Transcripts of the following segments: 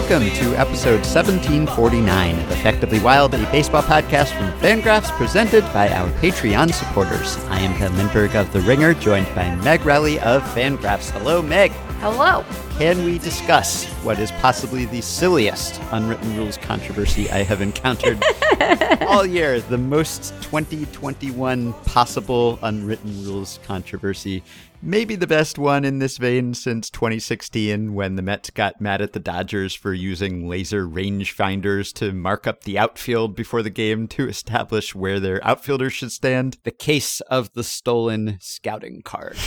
Welcome to episode 1749 of Effectively Wild, a baseball podcast from Fangraphs presented by our Patreon supporters. I am Ben Lindbergh of The Ringer, joined by Meg Rowley of Fangraphs. Hello, Meg. Hello. Can we discuss what is possibly the silliest unwritten rules controversy I have encountered all year? The most 2021 possible unwritten rules controversy maybe the best one in this vein since 2016 when the Mets got mad at the Dodgers for using laser rangefinders to mark up the outfield before the game to establish where their outfielders should stand. The case of the stolen scouting card.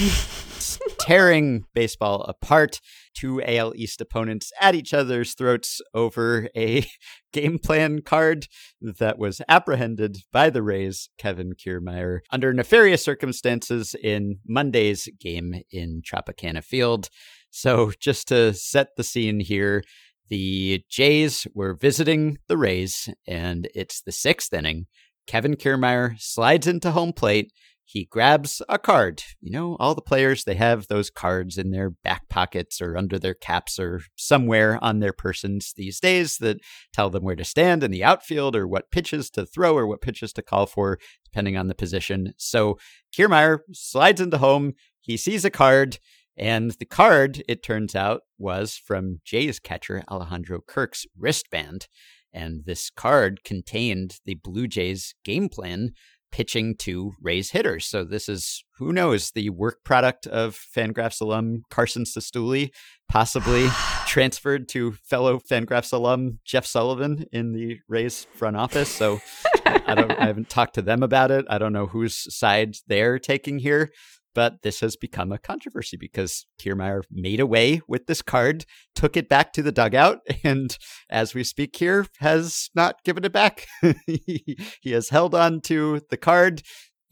tearing baseball apart. Two AL East opponents at each other's throats over a game plan card that was apprehended by the Rays, Kevin Kiermaier, under nefarious circumstances in Monday's game in Tropicana Field. So, just to set the scene here, the Jays were visiting the Rays, and it's the sixth inning. Kevin Kiermaier slides into home plate he grabs a card. You know, all the players, they have those cards in their back pockets or under their caps or somewhere on their persons these days that tell them where to stand in the outfield or what pitches to throw or what pitches to call for, depending on the position. So Kiermaier slides into home. He sees a card. And the card, it turns out, was from Jay's catcher, Alejandro Kirk's wristband. And this card contained the Blue Jays game plan pitching to Rays hitters. So this is who knows the work product of Fangraphs alum Carson Cistulli, possibly transferred to fellow Fangraphs alum Jeff Sullivan in the Rays front office. So I don't I haven't talked to them about it. I don't know whose side they're taking here. But this has become a controversy because Kiermaier made away with this card, took it back to the dugout, and as we speak here, has not given it back. he has held on to the card.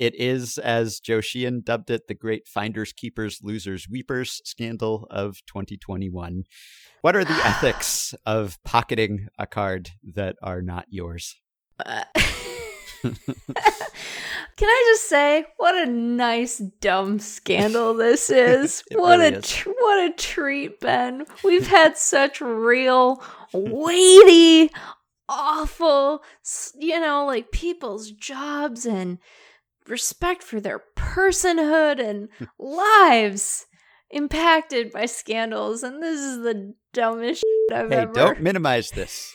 It is, as Joe Sheehan dubbed it, the great finders, keepers, losers, weepers scandal of 2021. What are the ethics of pocketing a card that are not yours? Uh- Can I just say what a nice dumb scandal this is? what really a tr- what a treat, Ben. We've had such real weighty awful, you know, like people's jobs and respect for their personhood and lives impacted by scandals and this is the dumbest shit I've hey, ever. don't minimize this.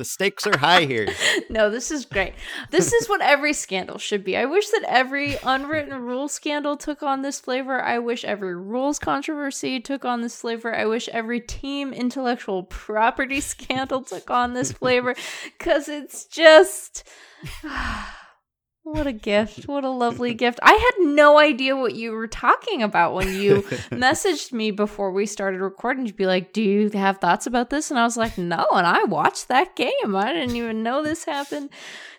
The stakes are high here. no, this is great. This is what every scandal should be. I wish that every unwritten rule scandal took on this flavor. I wish every rules controversy took on this flavor. I wish every team intellectual property scandal took on this flavor cuz it's just what a gift. What a lovely gift. I had no idea what you were talking about when you messaged me before we started recording to be like, Do you have thoughts about this? And I was like, No. And I watched that game. I didn't even know this happened.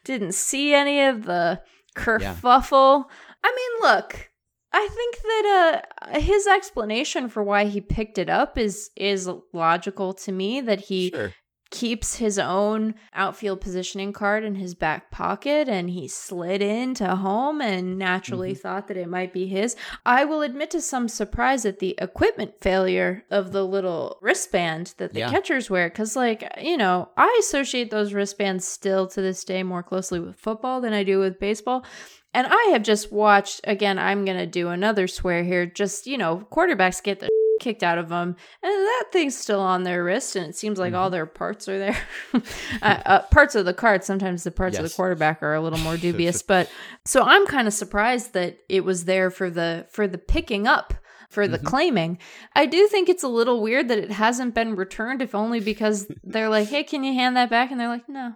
Didn't see any of the kerfuffle. Yeah. I mean, look, I think that uh, his explanation for why he picked it up is is logical to me. That he sure keeps his own outfield positioning card in his back pocket and he slid into home and naturally mm-hmm. thought that it might be his. I will admit to some surprise at the equipment failure of the little wristband that the yeah. catchers wear cuz like, you know, I associate those wristbands still to this day more closely with football than I do with baseball. And I have just watched again, I'm going to do another swear here. Just, you know, quarterbacks get the kicked out of them and that thing's still on their wrist and it seems like mm-hmm. all their parts are there uh, uh, parts of the card sometimes the parts yes. of the quarterback are a little more dubious but so i'm kind of surprised that it was there for the for the picking up for the mm-hmm. claiming. I do think it's a little weird that it hasn't been returned, if only because they're like, "Hey, can you hand that back?" And they're like, "No,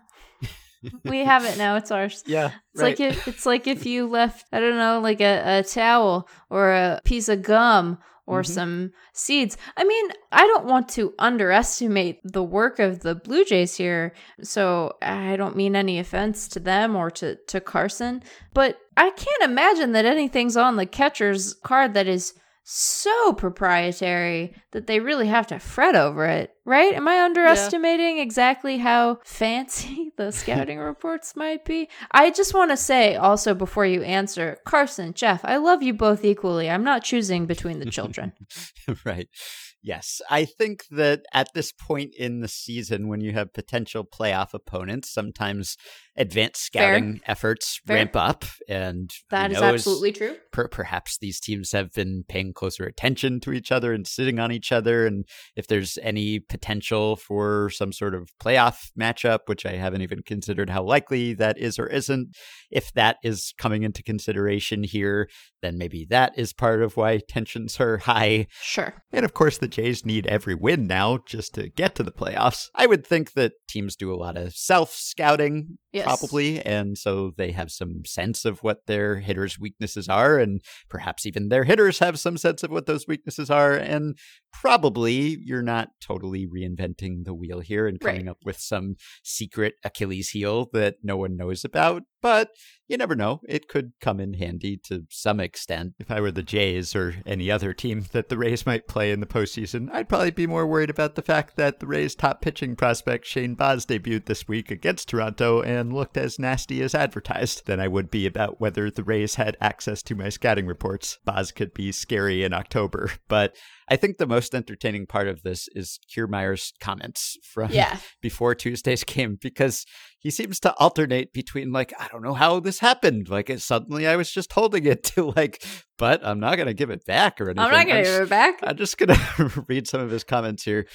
we have it now. It's ours." Yeah, it's right. like if, it's like if you left, I don't know, like a, a towel or a piece of gum or mm-hmm. some seeds. I mean, I don't want to underestimate the work of the Blue Jays here, so I don't mean any offense to them or to, to Carson, but I can't imagine that anything's on the catcher's card that is so proprietary that they really have to fret over it, right? Am I underestimating yeah. exactly how fancy the scouting reports might be? I just want to say also before you answer, Carson, Jeff, I love you both equally. I'm not choosing between the children. right. Yes, I think that at this point in the season, when you have potential playoff opponents, sometimes advanced scouting Fair. efforts Fair. ramp up, and that is absolutely true. Per- perhaps these teams have been paying closer attention to each other and sitting on each other, and if there's any potential for some sort of playoff matchup, which I haven't even considered how likely that is or isn't, if that is coming into consideration here, then maybe that is part of why tensions are high. Sure. And of course, the Jays need every win now just to get to the playoffs. I would think that teams do a lot of self scouting yes. probably. And so they have some sense of what their hitters' weaknesses are. And perhaps even their hitters have some sense of what those weaknesses are. And probably you're not totally reinventing the wheel here and coming right. up with some secret Achilles heel that no one knows about. But you never know. It could come in handy to some extent. If I were the Jays or any other team that the Rays might play in the postseason, I'd probably be more worried about the fact that the Rays' top pitching prospect, Shane Baz, debuted this week against Toronto and looked as nasty as advertised than I would be about whether the Rays had access to my scouting reports. Baz could be scary in October, but I think the most entertaining part of this is Kiermaier's comments from yeah. before Tuesday's game because he seems to alternate between like I don't know how this happened, like it, suddenly I was just holding it to like, but I'm not gonna give it back or anything. I'm not gonna give it back. I'm just gonna read some of his comments here.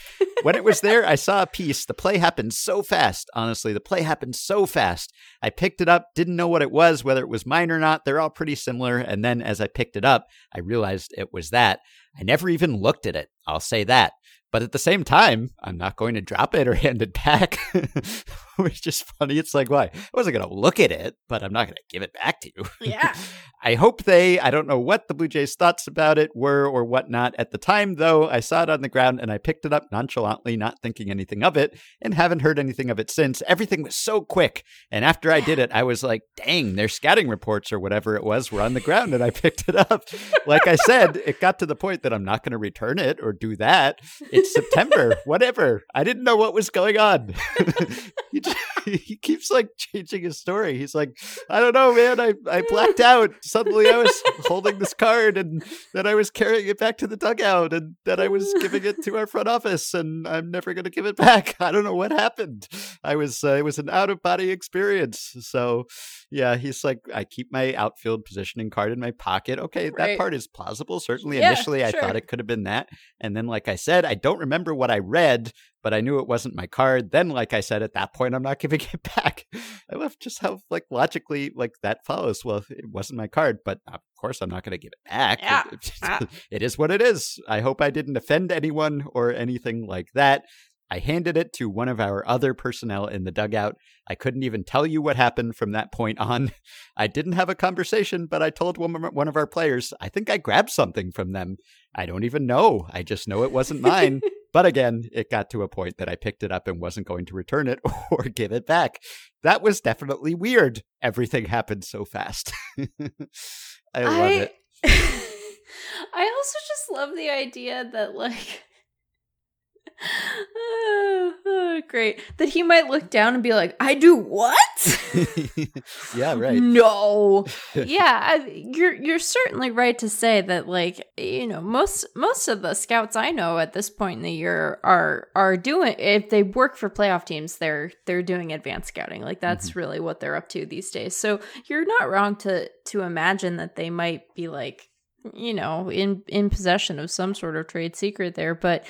When it was there, I saw a piece. The play happened so fast. Honestly, the play happened so fast. I picked it up, didn't know what it was, whether it was mine or not. They're all pretty similar. And then as I picked it up, I realized it was that. I never even looked at it. I'll say that. But at the same time, I'm not going to drop it or hand it back. Which is funny. It's like, why? I wasn't going to look at it, but I'm not going to give it back to you. Yeah. I hope they, I don't know what the Blue Jays' thoughts about it were or whatnot. At the time, though, I saw it on the ground and I picked it up nonchalantly, not thinking anything of it, and haven't heard anything of it since. Everything was so quick. And after I did it, I was like, dang, their scouting reports or whatever it was were on the ground and I picked it up. Like I said, it got to the point that I'm not going to return it or do that. It's September, whatever. I didn't know what was going on. just, he keeps like changing his story. He's like, I don't know, man. I, I blacked out suddenly I was holding this card and then I was carrying it back to the dugout and then I was giving it to our front office and I'm never going to give it back. I don't know what happened. I was, uh, it was an out of body experience. So yeah, he's like, I keep my outfield positioning card in my pocket. Okay, right. that part is plausible. Certainly yeah, initially I thought it could have been that. And then, like I said, I don't remember what I read, but I knew it wasn't my card. Then, like I said, at that point, I'm not giving it back. I love just how like logically like that follows. Well, it wasn't my card, but of course I'm not going to give it back. Yeah. It, it, it is what it is. I hope I didn't offend anyone or anything like that. I handed it to one of our other personnel in the dugout. I couldn't even tell you what happened from that point on. I didn't have a conversation, but I told one of our players, I think I grabbed something from them. I don't even know. I just know it wasn't mine. But again, it got to a point that I picked it up and wasn't going to return it or give it back. That was definitely weird. Everything happened so fast. I love I... it. I also just love the idea that, like, great. That he might look down and be like, I do what? yeah, right. No. yeah, you're you're certainly right to say that like, you know, most most of the scouts I know at this point in the year are are doing if they work for playoff teams, they're they're doing advanced scouting. Like that's mm-hmm. really what they're up to these days. So you're not wrong to to imagine that they might be like, you know, in in possession of some sort of trade secret there, but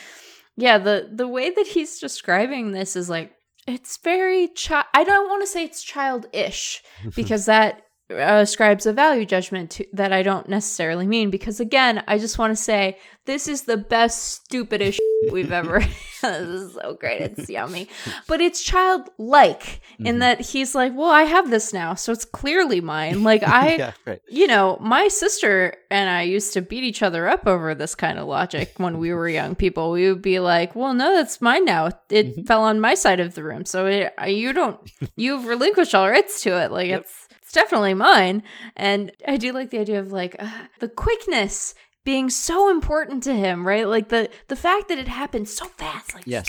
yeah, the the way that he's describing this is like it's very child. I don't want to say it's childish because that ascribes a value judgment to, that I don't necessarily mean. Because again, I just want to say this is the best stupidest we've ever. this is so great. It's yummy, but it's childlike mm-hmm. in that he's like, "Well, I have this now, so it's clearly mine." Like I, yeah, right. you know, my sister and I used to beat each other up over this kind of logic when we were young people. We would be like, "Well, no, that's mine now. It mm-hmm. fell on my side of the room, so it, you don't. You've relinquished all rights to it. Like yep. it's." It's definitely mine. And I do like the idea of like uh, the quickness being so important to him, right? Like the the fact that it happened so fast, like yes,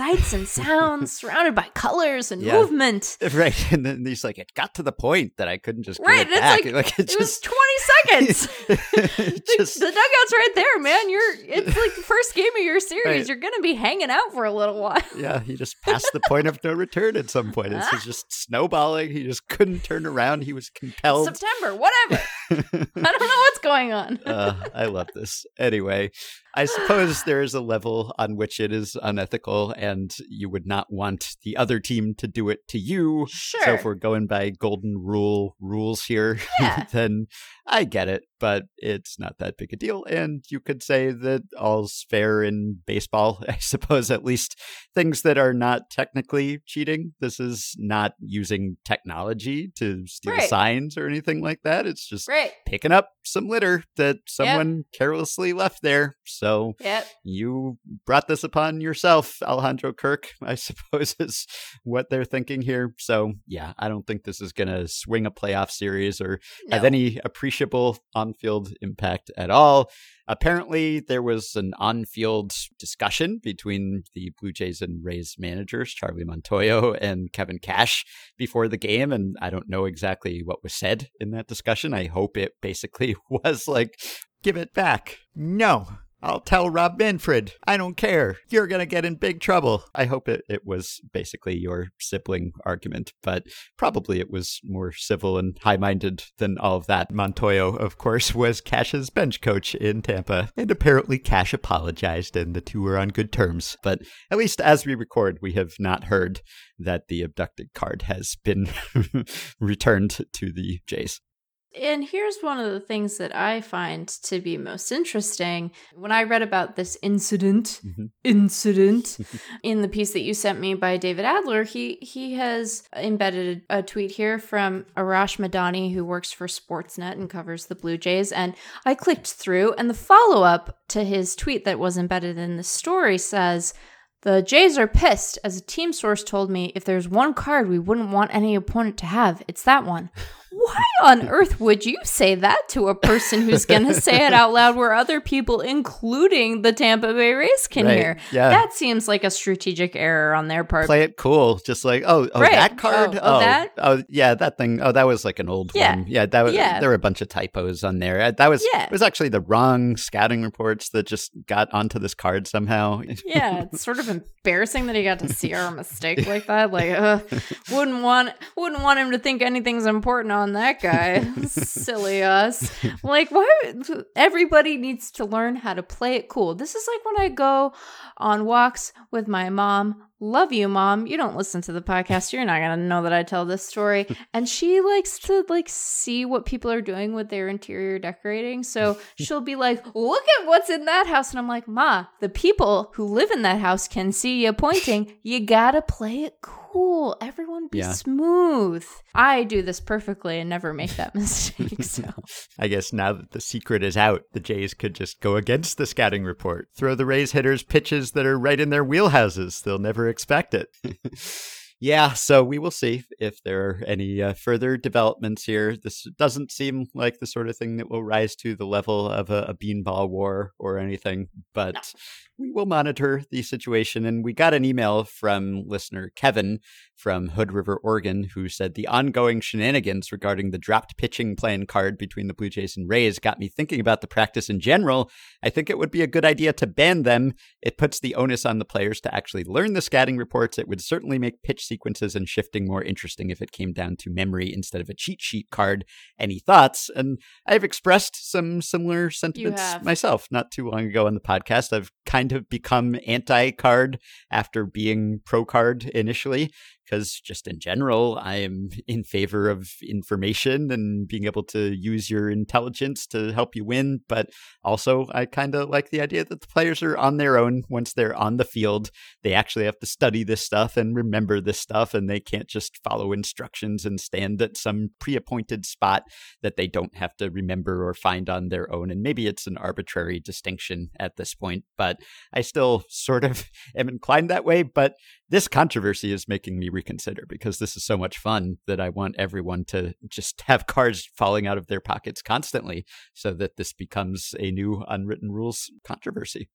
sights and sounds, surrounded by colors and Yeah. movement. Right, and then he's like, "It got to the point that I couldn't just Right, it it's back." like- it It was just, 20 seconds. it The- the dugout's right there, man. You're it's like the first game of your series. Right. You're gonna be hanging out for a little while. yeah, he just passed the point of no return at some point. It's just- just snowballing. He just couldn't turn around. He was compelled. September, whatever. I don't know what's going on. uh, I love this. Anyway, I suppose there is a level on which it is unethical, and you would not want the other team to do it to you. Sure. So if we're going by golden rule rules here, Yeah. then I get it, but it's not that big a deal. And you could say that all's fair in baseball. I suppose at least things that are not technically cheating. This is not using technology to steal Right. signs or anything like that. It's just Great. picking up some litter that someone carelessly left there. So Yep. you brought this upon yourself, Alejandro Kirk, I suppose is what they're thinking here. So yeah, I don't think this is going to swing a playoff series or have any appreciable on field impact at all. Apparently, there was an on field discussion between the Blue Jays and Rays managers, Charlie Montoyo and Kevin Cash, before the game. And I don't know exactly what was said in that discussion. I hope it basically was like, give it back. No. I'll tell Rob Manfred. I don't care. You're going to get in big trouble. I hope it, it was basically your sibling argument, but probably it was more civil and high minded than all of that. Montoyo, of course, was Cash's bench coach in Tampa, and apparently Cash apologized and the two were on good terms. But at least as we record, we have not heard that the abducted card has been returned to the Jays. And here's one of the things that I find to be most interesting. When I read about this incident, Mhm. incident in the piece that you sent me by David Adler, he he has embedded a tweet here from Arash Madani, who works for Sportsnet and covers the Blue Jays. And I clicked through, and the follow up to his tweet that was embedded in the story says. The Jays are pissed, as a team source told me if there's one card we wouldn't want any opponent to have, it's that one. Why on earth would you say that to a person who's going to say it out loud where other people, including the Tampa Bay Rays, can Right, hear? yeah. That seems like a strategic error on their part. play it cool. Just like, oh, oh Right. that card? Oh, oh, that? Oh, yeah, that thing. Oh, that was like an old Yeah. one. Yeah, that was, Yeah. there were a bunch of typos on there. Uh, That was, Yeah. it was actually the wrong scouting reports that just got onto this card somehow. yeah, it's sort of embarrassing that he got to see our mistake like that. Like, uh, wouldn't want wouldn't want him to think anything's important on that guy. Silly us. Like, why? Everybody needs to learn how to play it cool. This is like when I go on walks with my mom. Love you, mom. You don't listen to the podcast. You're not gonna know that I tell this story. And she likes to like see what people are doing with their interior decorating. So she'll be like, "Look at what's in that house," and I'm like, "Ma, the people who live in that house can see you pointing. You gotta play it cool. Everyone be Yeah. smooth." I do this perfectly and never make that mistake. So I guess now that the secret is out, the Jays could just go against the scouting report, throw the Rays hitters pitches that are right in their wheelhouses. They'll never expect it. yeah, so we will see if there are any uh, further developments here. This doesn't seem like the sort of thing that will rise to the level of a, a beanball war or anything, but we will monitor the situation. And we got an email from listener Kevin from Hood River, Oregon, who said the ongoing shenanigans regarding the dropped pitching plan card between the Blue Jays and Rays got me thinking about the practice in general. I think it would be a good idea to ban them. It puts the onus on the players to actually learn the scouting reports. It would certainly make pitch sequences and shifting more interesting if it came down to memory instead of a cheat sheet card. Any thoughts? And I've expressed some similar sentiments myself not too long ago on the podcast. I've kind of become anti card after being pro card initially because just in general, I am in favor of information and being able to use your intelligence to help you win. But also, I kind of like the idea that the players are on their own once they're on the field. They actually have to study this stuff and remember this stuff, and they can't just follow instructions and stand at some pre appointed spot that they don't have to remember or find on their own. And maybe it's an arbitrary distinction at this point, but I still sort of am inclined that way. But this controversy is making me reconsider because this is so much fun that I want everyone to just have cards falling out of their pockets constantly so that this becomes a new unwritten rules controversy.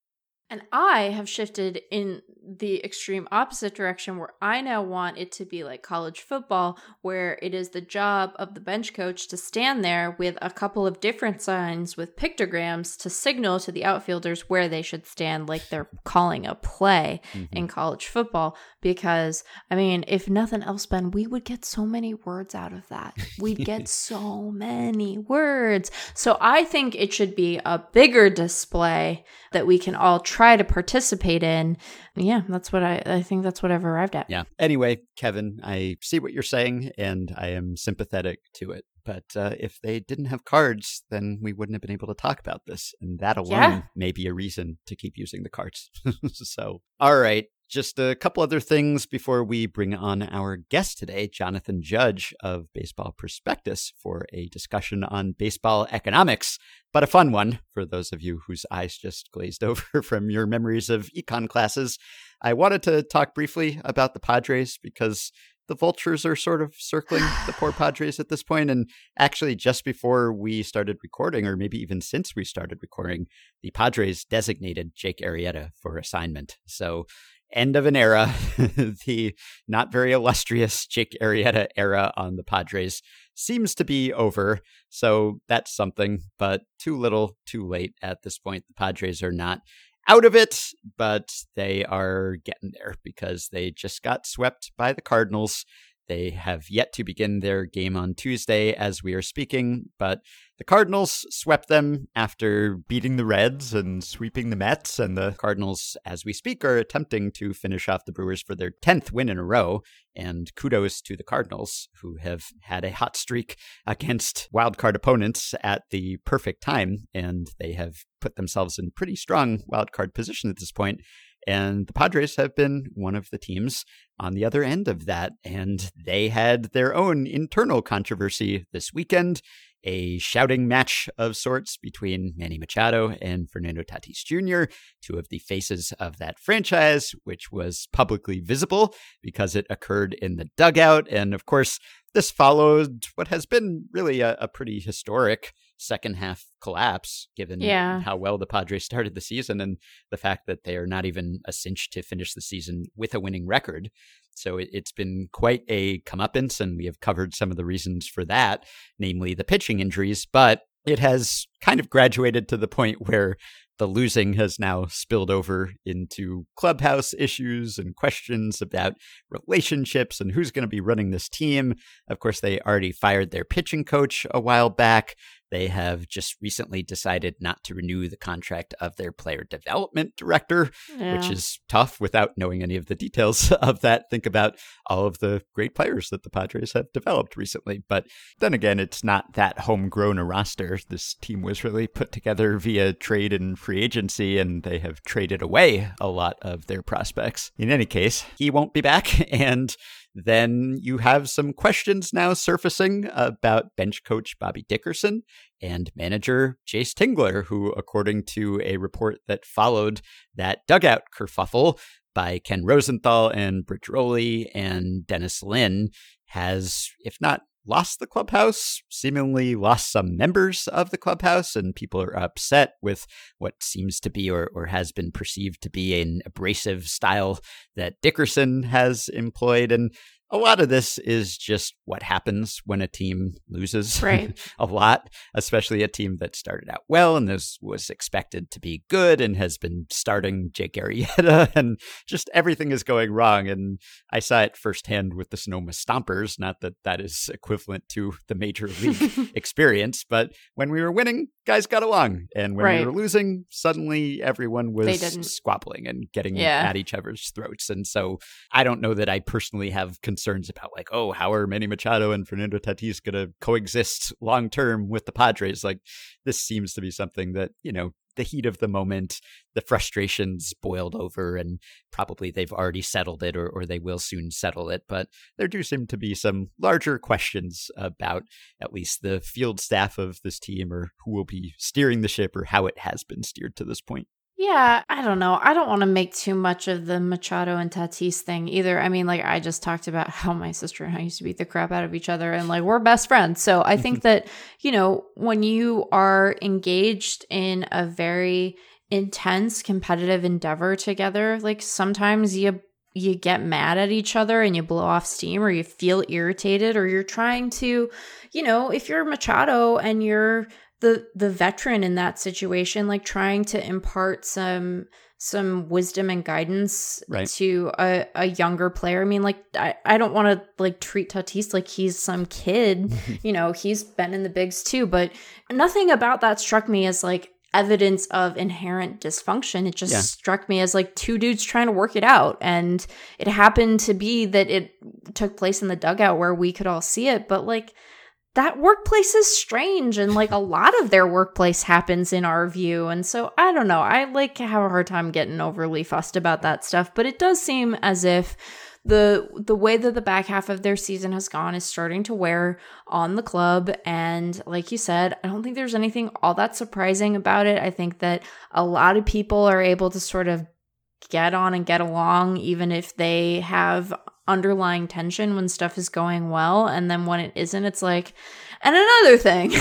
And I have shifted in the extreme opposite direction where I now want it to be like college football, where it is the job of the bench coach to stand there with a couple of different signs with pictograms to signal to the outfielders where they should stand, like they're calling a play mm-hmm. in college football. Because, I mean, if nothing else, Ben, we would get so many words out of that. We'd get so many words. So I think it should be a bigger display that we can all try to participate in. Yeah, that's what I I think that's what I've arrived at. Yeah. Anyway, Kevin, I see what you're saying and I am sympathetic to it. But uh, if they didn't have cards, then we wouldn't have been able to talk about this. And that alone yeah. may be a reason to keep using the cards. so, all right. Just a couple other things before we bring on our guest today, Jonathan Judge of Baseball Prospectus, for a discussion on baseball economics, but a fun one for those of you whose eyes just glazed over from your memories of econ classes. I wanted to talk briefly about the Padres because the vultures are sort of circling the poor Padres at this point. And actually, just before we started recording, or maybe even since we started recording, the Padres designated Jake Arrieta for assignment. So end of an era, the not very illustrious Jake Arrieta era on the Padres seems to be over. So that's something, but too little, too late at this point. The Padres are not out of it, but they are getting there because they just got swept by the Cardinals they have yet to begin their game on Tuesday as we are speaking, but the Cardinals swept them after beating the Reds and sweeping the Mets. And the Cardinals, as we speak, are attempting to finish off the Brewers for their 10th win in a row. And kudos to the Cardinals, who have had a hot streak against wildcard opponents at the perfect time. And they have put themselves in pretty strong wildcard position at this point. And the Padres have been one of the teams on the other end of that. And they had their own internal controversy this weekend a shouting match of sorts between Manny Machado and Fernando Tatis Jr., two of the faces of that franchise, which was publicly visible because it occurred in the dugout. And of course, this followed what has been really a, a pretty historic second half collapse, given yeah. how well the Padres started the season and the fact that they are not even a cinch to finish the season with a winning record. So it, has been quite a comeuppance, and we have covered some of the reasons for that, namely the pitching injuries. But it has kind of graduated to the point where the losing has now spilled over into clubhouse issues and questions about relationships and who's going to be running this team. Of course, they already fired their pitching coach a while back. They have just recently decided not to renew the contract of their player development director, yeah. which is tough without knowing any of the details of that. Think about all of the great players that the Padres have developed recently. But then again, it's not that homegrown a roster. This team was really put together via trade and free agency, and they have traded away a lot of their prospects. In any case, he won't be back. And then you have some questions now surfacing about bench coach Bobby Dickerson and manager Jayce Tingler, who, according to a report that followed that dugout kerfuffle by Ken Rosenthal and Britt Ghiroli and Dennis Lin, has, if not lost the clubhouse, seemingly lost some members of the clubhouse, and people are upset with what seems to be or, or has been perceived to be an abrasive style that Dickerson has employed. And a lot of this is just what happens when a team loses right. a lot, especially a team that started out well and this was expected to be good and has been starting Jake Arrieta and just everything is going wrong. And I saw it firsthand with the Sonoma Stompers, not that that is equivalent to the major league experience, but when we were winning, guys got along. And when right. we were losing, suddenly everyone was squabbling and getting yeah. at each other's throats. And so I don't know that I personally have concerns about like, oh, how are Manny Machado and Fernando Tatis going to coexist long term with the Padres? Like, this seems to be something that you know the heat of the moment, the frustrations boiled over, and probably they've already settled it or, or they will soon settle it. But there do seem to be some larger questions about at least the field staff of this team or who will be steering the ship or how it has been steered to this point. Yeah, I don't know. I don't want to make too much of the Machado and Tatis thing either. I mean, like I just talked about how my sister and I used to beat the crap out of each other and like we're best friends. So I think that, you know, when you are engaged in a very intense competitive endeavor together. Like sometimes you you get mad at each other and you blow off steam or you feel irritated or you're trying to, you know, if you're Machado and you're the the veteran in that situation like trying to impart some some wisdom and guidance right. to a, a younger player. I mean, like I, I don't want to like treat Tatis like he's some kid. you know, he's been in the bigs too, but nothing about that struck me as like evidence of inherent dysfunction. It just yeah. struck me as like two dudes trying to work it out. And it happened to be that it took place in the dugout where we could all see it. But like that workplace is strange and like a lot of their workplace happens in our view and so i don't know i like have a hard time getting overly fussed about that stuff but it does seem as if the the way that the back half of their season has gone is starting to wear on the club and like you said i don't think there's anything all that surprising about it. I think that a lot of people are able to sort of get on and get along even if they have underlying tension when stuff is going well and then when it isn't it's like and another thing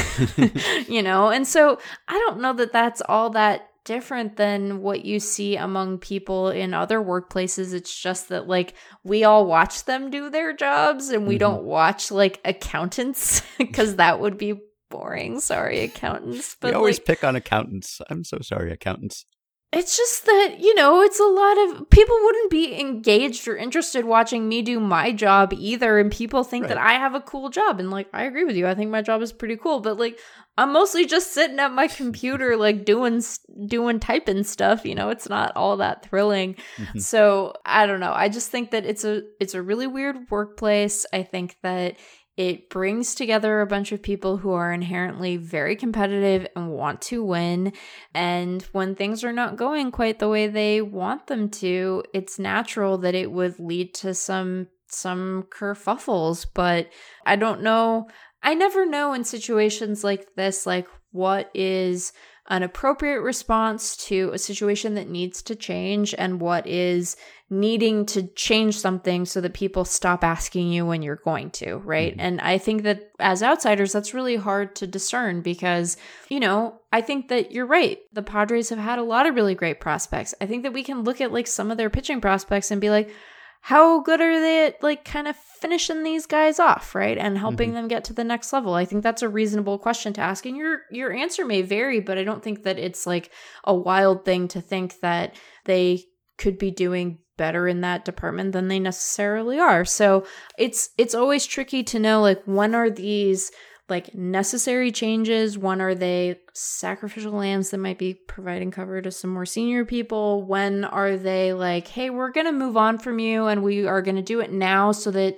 you know? And so i don't know that that's all that different than what you see among people in other workplaces. It's just that like we all watch them do their jobs and we mm-hmm. don't watch like accountants because that would be boring. Sorry accountants but we always like, pick on accountants. I'm so sorry accountants it's just that, you know, it's a lot of people wouldn't be engaged or interested watching me do my job either. And people think right. that I have a cool job. And like, I agree with you. I think my job is pretty cool. But like, I'm mostly just sitting at my computer, like doing, doing typing stuff. You know, it's not all that thrilling. Mm-hmm. So I don't know. I just think that it's a, it's a really weird workplace. I think that it brings together a bunch of people who are inherently very competitive and want to win. And when things are not going quite the way they want them to, it's natural that it would lead to some some kerfuffles. But I don't know. I never know in situations like this, like what is an appropriate response to a situation that needs to change and what is needing to change something so that people stop asking you when you're going to, right? Mm-hmm. And I think that as outsiders, that's really hard to discern because, you know, I think that you're right. The Padres have had a lot of really great prospects. I think that we can look at like some of their pitching prospects and be like, how good are they at like kind of finishing these guys off, right? And helping mm-hmm. them get to the next level. I think that's a reasonable question to ask. And your your answer may vary, but I don't think that it's like a wild thing to think that they could be doing better in that department than they necessarily are. So it's it's always tricky to know like when are these like necessary changes? When are they sacrificial lambs that might be providing cover to some more senior people? When are they like, hey, we're going to move on from you and we are going to do it now so that,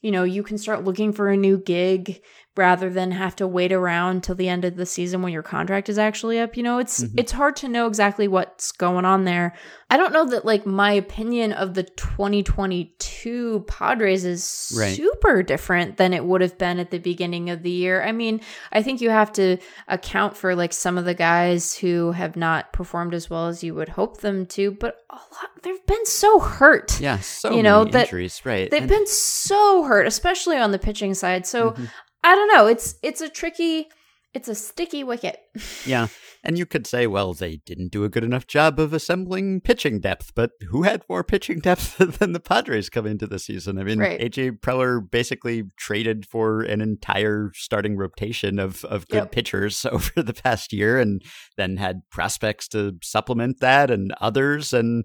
you know, you can start looking for a new gig rather than have to wait around till the end of the season when your contract is actually up you know it's mm-hmm. it's hard to know exactly what's going on there i don't know that like my opinion of the 2022 padres is right. super different than it would have been at the beginning of the year i mean i think you have to account for like some of the guys who have not performed as well as you would hope them to but a lot they've been so hurt yeah so you know that injuries right they've and- been so hurt especially on the pitching side so mm-hmm. I don't know. It's it's a tricky, it's a sticky wicket. yeah. And you could say, well, they didn't do a good enough job of assembling pitching depth, but who had more pitching depth than the Padres coming into the season? I mean, right. AJ Preller basically traded for an entire starting rotation of, of good yep. pitchers over the past year and then had prospects to supplement that and others. And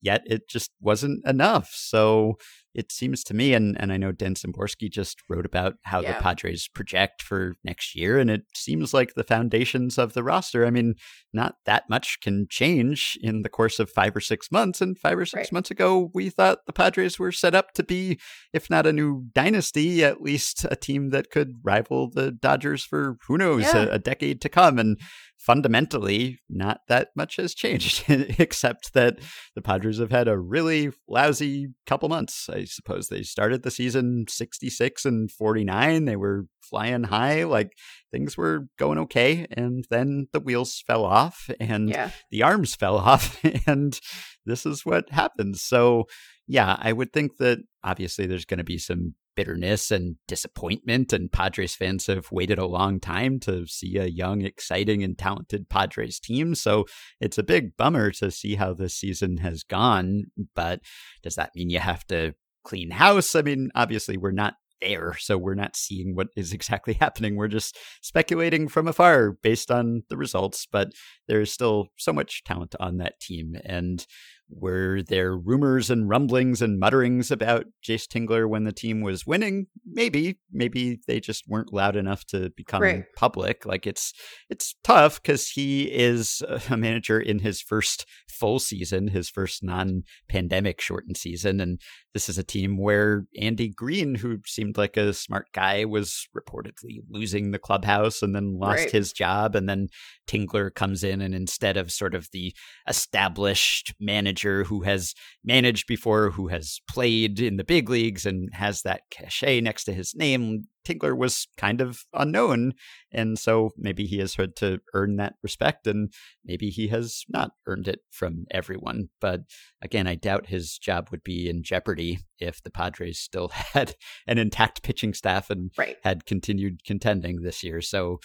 yet it just wasn't enough. So it seems to me, and, and I know Dan Szymborski just wrote about how yeah. the Padres project for next year, and it seems like the foundations of the roster, I mean, not that much can change in the course of five or six months. And five or six right. months ago, we thought the Padres were set up to be, if not a new dynasty, at least a team that could rival the Dodgers for who knows, yeah. a, a decade to come. And fundamentally, not that much has changed, except that the Padres have had a really lousy couple months. I suppose they started the season 66 and 49. They were flying high, like things were going okay. And then the wheels fell off and yeah. the arms fell off. And this is what happens. So, yeah, I would think that obviously there's going to be some bitterness and disappointment. And Padres fans have waited a long time to see a young, exciting, and talented Padres team. So it's a big bummer to see how this season has gone. But does that mean you have to clean house? I mean, obviously, we're not there. So we're not seeing what is exactly happening. We're just speculating from afar based on the results. But there's still so much talent on that team. And were there rumors and rumblings and mutterings about Jayce Tingler when the team was winning? Maybe, maybe they just weren't loud enough to become right. public. Like it's it's tough because he is a manager in his first full season, his first non-pandemic shortened season, and this is a team where Andy Green, who seemed like a smart guy, was reportedly losing the clubhouse and then lost right. his job, and then Tingler comes in and instead of sort of the established manager who has managed before, who has played in the big leagues and has that cachet next to his name, Tingler was kind of unknown. And so maybe he has had to earn that respect and maybe he has not earned it from everyone. But again, I doubt his job would be in jeopardy if the Padres still had an intact pitching staff and right. had continued contending this year. So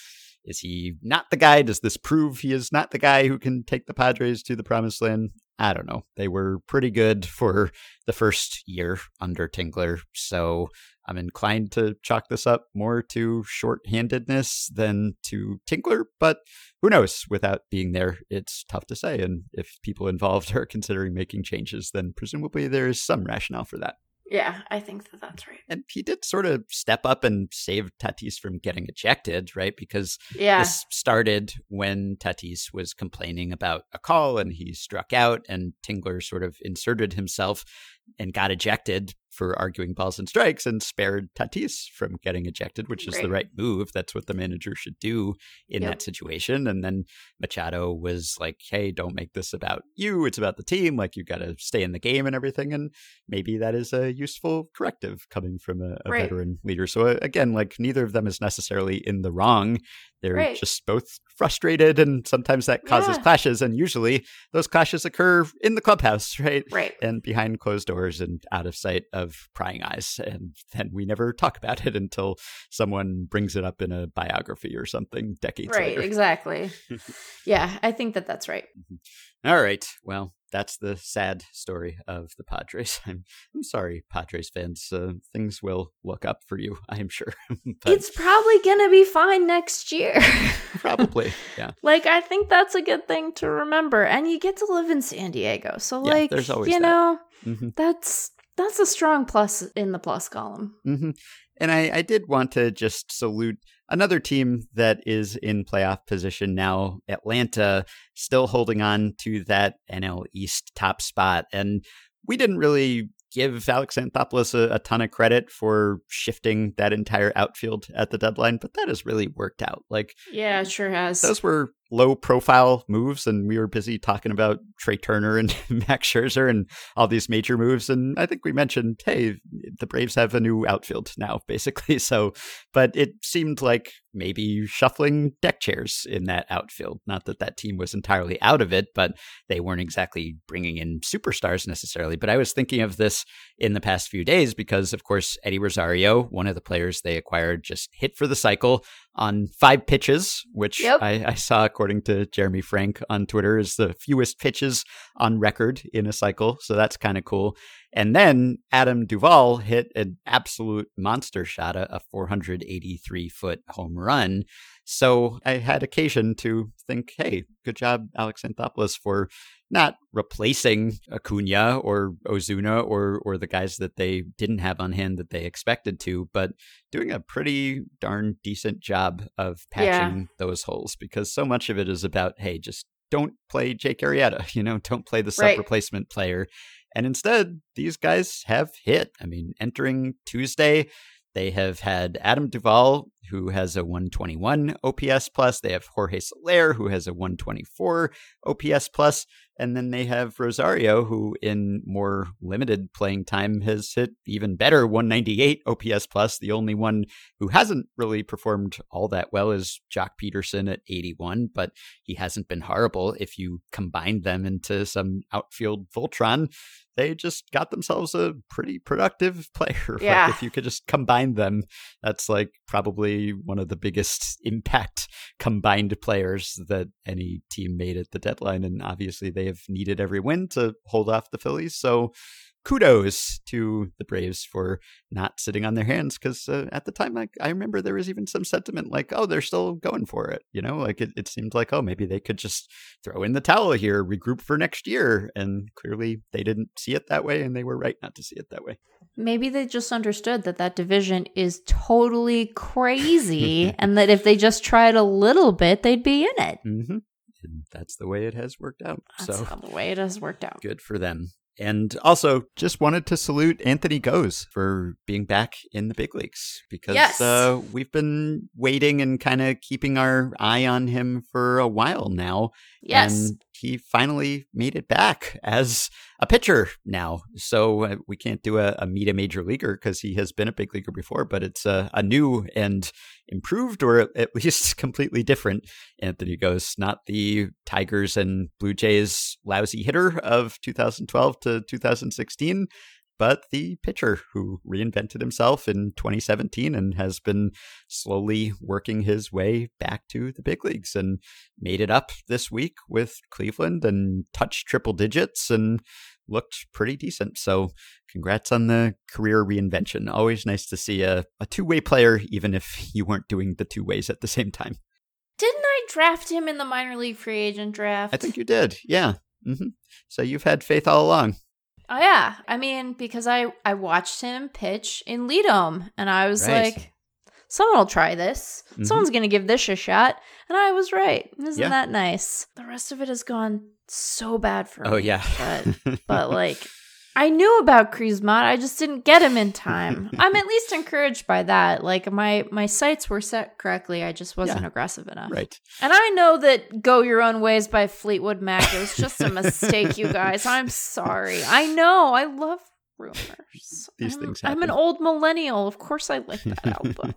is he not the guy? Does this prove he is not the guy who can take the Padres to the promised land? I don't know. They were pretty good for the first year under Tingler. So I'm inclined to chalk this up more to short-handedness than to Tingler, but who knows? Without being there, it's tough to say. And if people involved are considering making changes, then presumably there is some rationale for that. Yeah, I think that that's right. And he did sort of step up and save Tatis from getting ejected, right? Because yeah. this started when Tatis was complaining about a call and he struck out, and Tingler sort of inserted himself and got ejected for arguing balls and strikes and spared Tatis from getting ejected, which is right. the right move. That's what the manager should do in yep. that situation. And then Machado was like, hey, don't make this about you. It's about the team. Like, you've got to stay in the game and everything. And maybe that is a useful corrective coming from a, a right. veteran leader. So, uh, again, like, neither of them is necessarily in the wrong. They're right. just both frustrated, and sometimes that causes yeah. clashes. And usually those clashes occur in the clubhouse, right? Right. And behind closed doors and out of sight of prying eyes. And then we never talk about it until someone brings it up in a biography or something decades right, later. Right, exactly. yeah, I think that that's right. Mm-hmm. All right. Well, that's the sad story of the Padres. I'm, I'm sorry, Padres fans. Uh, things will look up for you, I'm sure. it's probably going to be fine next year. probably, yeah. Like, I think that's a good thing to remember. And you get to live in San Diego. So, yeah, like, there's always you that. know, mm-hmm. that's that's a strong plus in the plus column. Mm-hmm. And I, I did want to just salute another team that is in playoff position now, Atlanta, still holding on to that NL East top spot. And we didn't really give Alex Anthopoulos a, a, ton of credit for shifting that entire outfield at the deadline, but that has really worked out. Like, yeah, it sure has. Those were low profile moves, and we were busy talking about Trea Turner and Max Scherzer and all these major moves. And I think we mentioned, hey, the Braves have a new outfield now, basically. So, but it seemed like maybe shuffling deck chairs in that outfield. Not that that team was entirely out of it, but they weren't exactly bringing in superstars necessarily. But I was thinking of this in the past few days because, of course, Eddie Rosario, one of the players they acquired, just hit for the cycle on five pitches, which yep. I, I, saw, according to Jeremy Frank on Twitter, is the fewest pitches on record in a cycle. So that's kind of cool. And then Adam Duvall hit an absolute monster shot, a 483 foot home run. So I had occasion to think, hey, good job, Alex Anthopoulos, for not replacing Acuna or Ozuna or or the guys that they didn't have on hand that they expected to, but doing a pretty darn decent job of patching yeah. those holes because so much of it is about, hey, just don't play Jake Arrieta, you know, don't play the sub right. replacement player. And instead, these guys have hit. I mean, entering Tuesday, they have had Adam Duvall, who has a 121 OPS plus. They have Jorge Soler, who has a 124 OPS plus. And then they have Rosario, who in more limited playing time has hit even better 198 OPS plus. The only one who hasn't really performed all that well is Joc Pederson at 81, but he hasn't been horrible. If you combine them into some outfield Voltron, they just got themselves a pretty productive player. Yeah. Like if you could just combine them, that's like probably one of the biggest impact combined players that any team made at the deadline. And obviously they have needed every win to hold off the Phillies. So kudos to the Braves for not sitting on their hands because uh, at the time, like, I remember there was even some sentiment like, oh, they're still going for it. You know, like it, it seemed like, oh, maybe they could just throw in the towel here, regroup for next year. And clearly they didn't see it that way and they were right not to see it that way. Maybe they just understood that that division is totally crazy and that if they just tried a little bit, they'd be in it. Mm-hmm. And that's the way it has worked out. That's so the way it has worked out. good for them. And also, just wanted to salute Anthony Gose for being back in the big leagues because Yes. uh, we've been waiting and kind of keeping our eye on him for a while now. Yes. And he finally made it back as a pitcher now. So uh, we can't do a, a meet a major leaguer because he has been a big leaguer before, but it's a, a new and improved or at least completely different Anthony Gose, not the Tigers and Blue Jays lousy hitter of 2012 to 2016. But the pitcher who reinvented himself in 2017 and has been slowly working his way back to the big leagues and made it up this week with Cleveland and touched triple digits and looked pretty decent. So, congrats on the career reinvention. Always nice to see a, a two way player, even if you weren't doing the two ways at the same time. Didn't I draft him in the minor league free agent draft? I think you did. Yeah. hmm So, you've had faith all along. Oh yeah, I mean because I I watched him pitch in Leadom, and I was Right. like, someone will try this. Mhm. Someone's gonna give this a shot, and I was right. Isn't Yeah. that nice? The rest of it has gone so bad for me. Oh, yeah. but but like. I knew about Kriesmont, I just didn't get him in time. I'm at least encouraged by that. Like my my sights were set correctly. I just wasn't Yeah. aggressive enough. right. And I know that Go Your Own Ways by Fleetwood Mac is just a mistake, you guys. I'm sorry. I know. I love rumors. These I'm, things I'm an old millennial. Of course I like that album.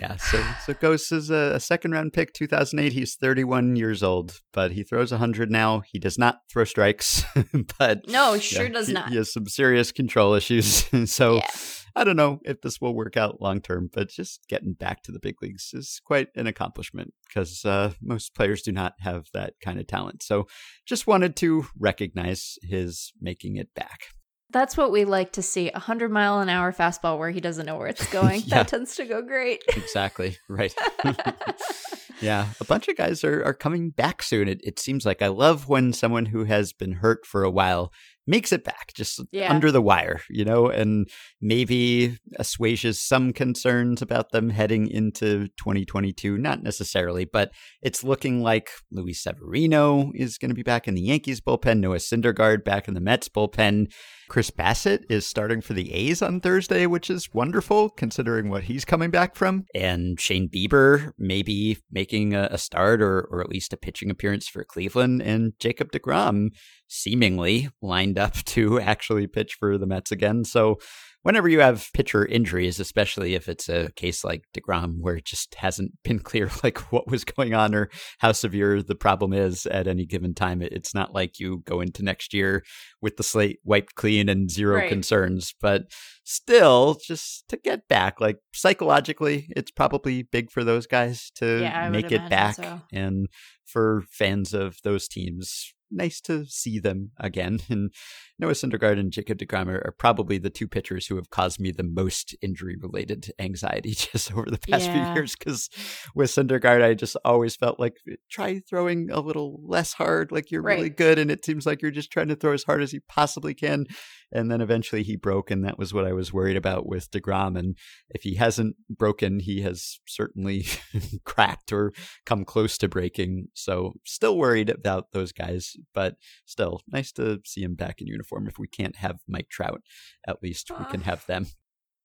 Yeah, so so Gose is a, a second round pick, 2008. He's 31 years old, but he throws 100 now. He does not throw strikes, but No, sure yeah, does he- not. He has some serious control issues. so Yeah. I don't know if this will work out long term, but just getting back to the big leagues is quite an accomplishment because uh, most players do not have that kind of talent. So just wanted to recognize his making it back. That's what we like to see. A 100 mile an hour fastball where he doesn't know where it's going. Yeah. That tends to go great. Exactly. Right. yeah. A bunch of guys are, are coming back soon. It, it seems like I love when someone who has been hurt for a while makes it back just Yeah. under the wire, you know, and maybe assuages some concerns about them heading into 2022. Not necessarily, but it's looking like Luis Severino is going to be back in the Yankees bullpen, Noah Syndergaard back in the Mets bullpen. Chris Bassitt is starting for the A's on Thursday, which is wonderful considering what he's coming back from. And Shane Bieber maybe making a, a start or, or at least a pitching appearance for Cleveland. And Jacob DeGrom seemingly lined up to actually pitch for the Mets again. So whenever you have pitcher injuries, especially if it's a case like DeGrom where it just hasn't been clear like what was going on or how severe the problem is at any given time, it's not like you go into next year with the slate wiped clean and zero Right. concerns. But still, just to get back, like psychologically, it's probably big for those guys to Yeah, make it back. so. And for fans of those teams, nice to see them again. And Noah Syndergaard and Jacob DeGrom are, probably the two pitchers who have caused me the most injury-related anxiety just over the past Yeah. few years. Because with Syndergaard, I just always felt like try throwing a little less hard, like you're really good, and it seems like you're just trying to throw as hard as you possibly can. And then eventually he broke, and that was what I was worried about with DeGrom. And if he hasn't broken, he has certainly cracked or come close to breaking. So still worried about those guys, but still nice to see him back in uniform. If we can't have Mike Trout, at least we can have them.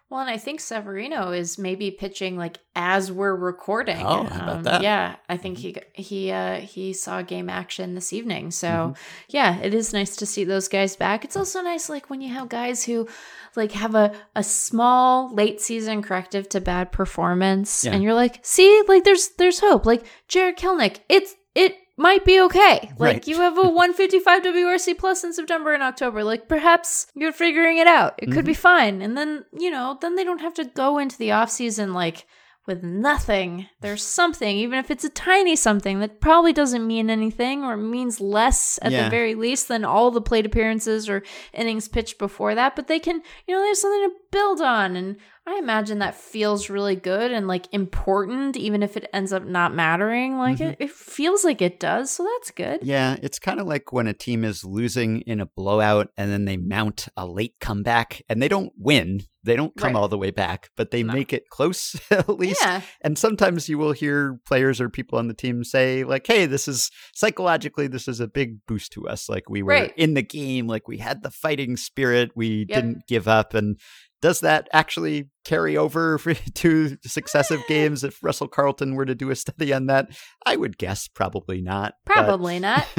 Well, and I think Severino is maybe pitching like as we're recording. Oh, how about that? Yeah, I think he he uh, he saw game action this evening. So mm-hmm. yeah, it is nice to see those guys back. It's also nice like when you have guys who like have a a small late season corrective to bad performance, yeah. and you're like, see, like there's there's hope. Like Jarred Kelenic, it's it might be okay. Like right. you have a 155 WRC plus in September and October. Like perhaps you're figuring it out. It mm-hmm. could be mm-hmm. fine. And then, you know, then they don't have to go into the off season like with nothing. There's something, even if it's a tiny something that probably doesn't mean anything or means less at yeah. the very least than all the plate appearances or innings pitched before that. But they can, you know, there's something to build on. And I imagine that feels really good and like important, even if it ends up not mattering. Like mm-hmm. it, it feels like it does. So that's good. Yeah. It's kind of like when a team is losing in a blowout and then they mount a late comeback and they don't win. They don't come right. all the way back, but they no. make it close at least. Yeah. And sometimes you will hear players or people on the team say, like, hey, this is psychologically, this is a big boost to us. Like we were right. in the game, like we had the fighting spirit, we yep. didn't give up. And does that actually carry over to successive eh. games if Russell Carleton were to do a study on that? I would guess probably not. Probably not.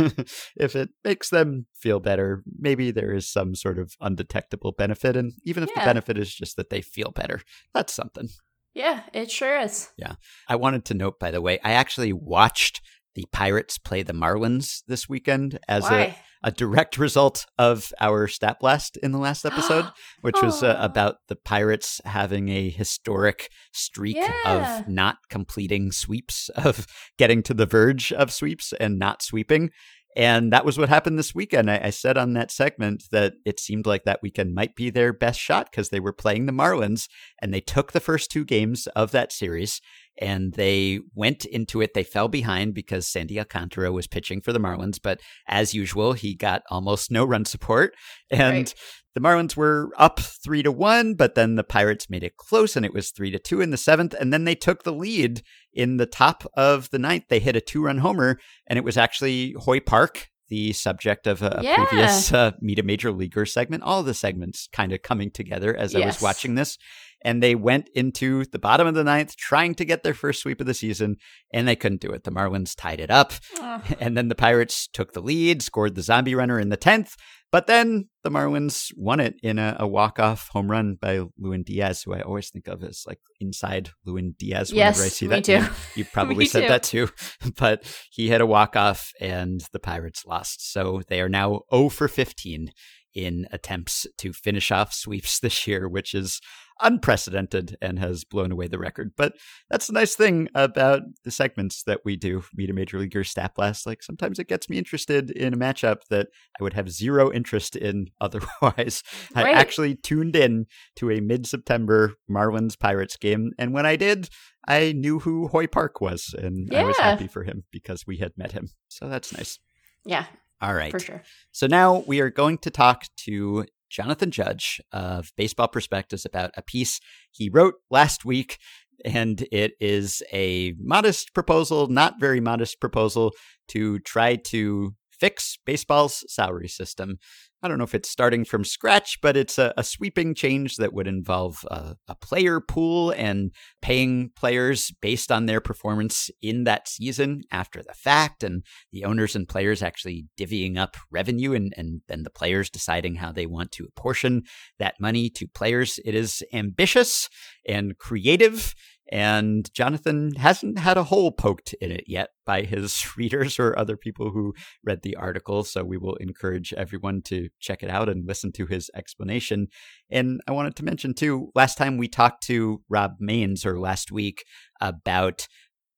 if it makes them feel better, maybe there is some sort of undetectable benefit. And even if yeah. the benefit is just that they feel better, that's something. Yeah, it sure is. Yeah. I wanted to note, by the way, I actually watched the Pirates play the Marlins this weekend as Why? a a direct result of our stat blast in the last episode, which was uh, about the Pirates having a historic streak yeah. of not completing sweeps, of getting to the verge of sweeps and not sweeping. And that was what happened this weekend. I, I, said on that segment that it seemed like that weekend might be their best shot because they were playing the Marlins and they took the first two games of that series and they went into it. They fell behind because Sandy Alcantara was pitching for the Marlins, but as usual, he got almost no run support. And right. the Marlins were up three to one, but then the Pirates made it close and it was three to two in the seventh. And then they took the lead in the top of the ninth. They hit a two run homer, and it was actually Hoy Park the subject of a, yeah. previous uh, Meet a Major Leaguer segment. All the segments kind of coming together as yes. I was watching this and they went into the bottom of the ninth trying to get their first sweep of the season, and they couldn't do it. The Marlins tied it up, oh. and then the Pirates took the lead, scored the zombie runner in the 10th, but then the Marlins won it in a, a walk-off home run by Lewin Diaz, who I always think of as like inside Lewin Diaz yes, whenever I see that. Too. Name. You probably said too. that too. but he had a walk-off and the Pirates lost. So they are now 0 for 15 in attempts to finish off sweeps this year, which is unprecedented and has blown away the record. But that's the nice thing about the segments that we do, Meet a Major Leaguer Stat Blast. Like sometimes it gets me interested in a matchup that I would have zero interest in otherwise. Right. I actually tuned in to a mid September Marlins Pirates game. And when I did, I knew who Hoy Park was. And yeah. I was happy for him because we had met him. So that's nice. Yeah. All right. For sure. So now we are going to talk to Jonathan Judge of Baseball Prospectus about a piece he wrote last week. And it is a modest proposal, not very modest proposal to try to fix baseball's salary system. I don't know if it's starting from scratch, but it's a, a sweeping change that would involve a, a, player pool and paying players based on their performance in that season after the fact, and the owners and players actually divvying up revenue and, and then the players deciding how they want to apportion that money to players. It is ambitious and creative and Jonathan hasn't had a hole poked in it yet by his readers or other people who read the article. So we will encourage everyone to check it out and listen to his explanation. And I wanted to mention too, last time we talked to Rob Mains or last week about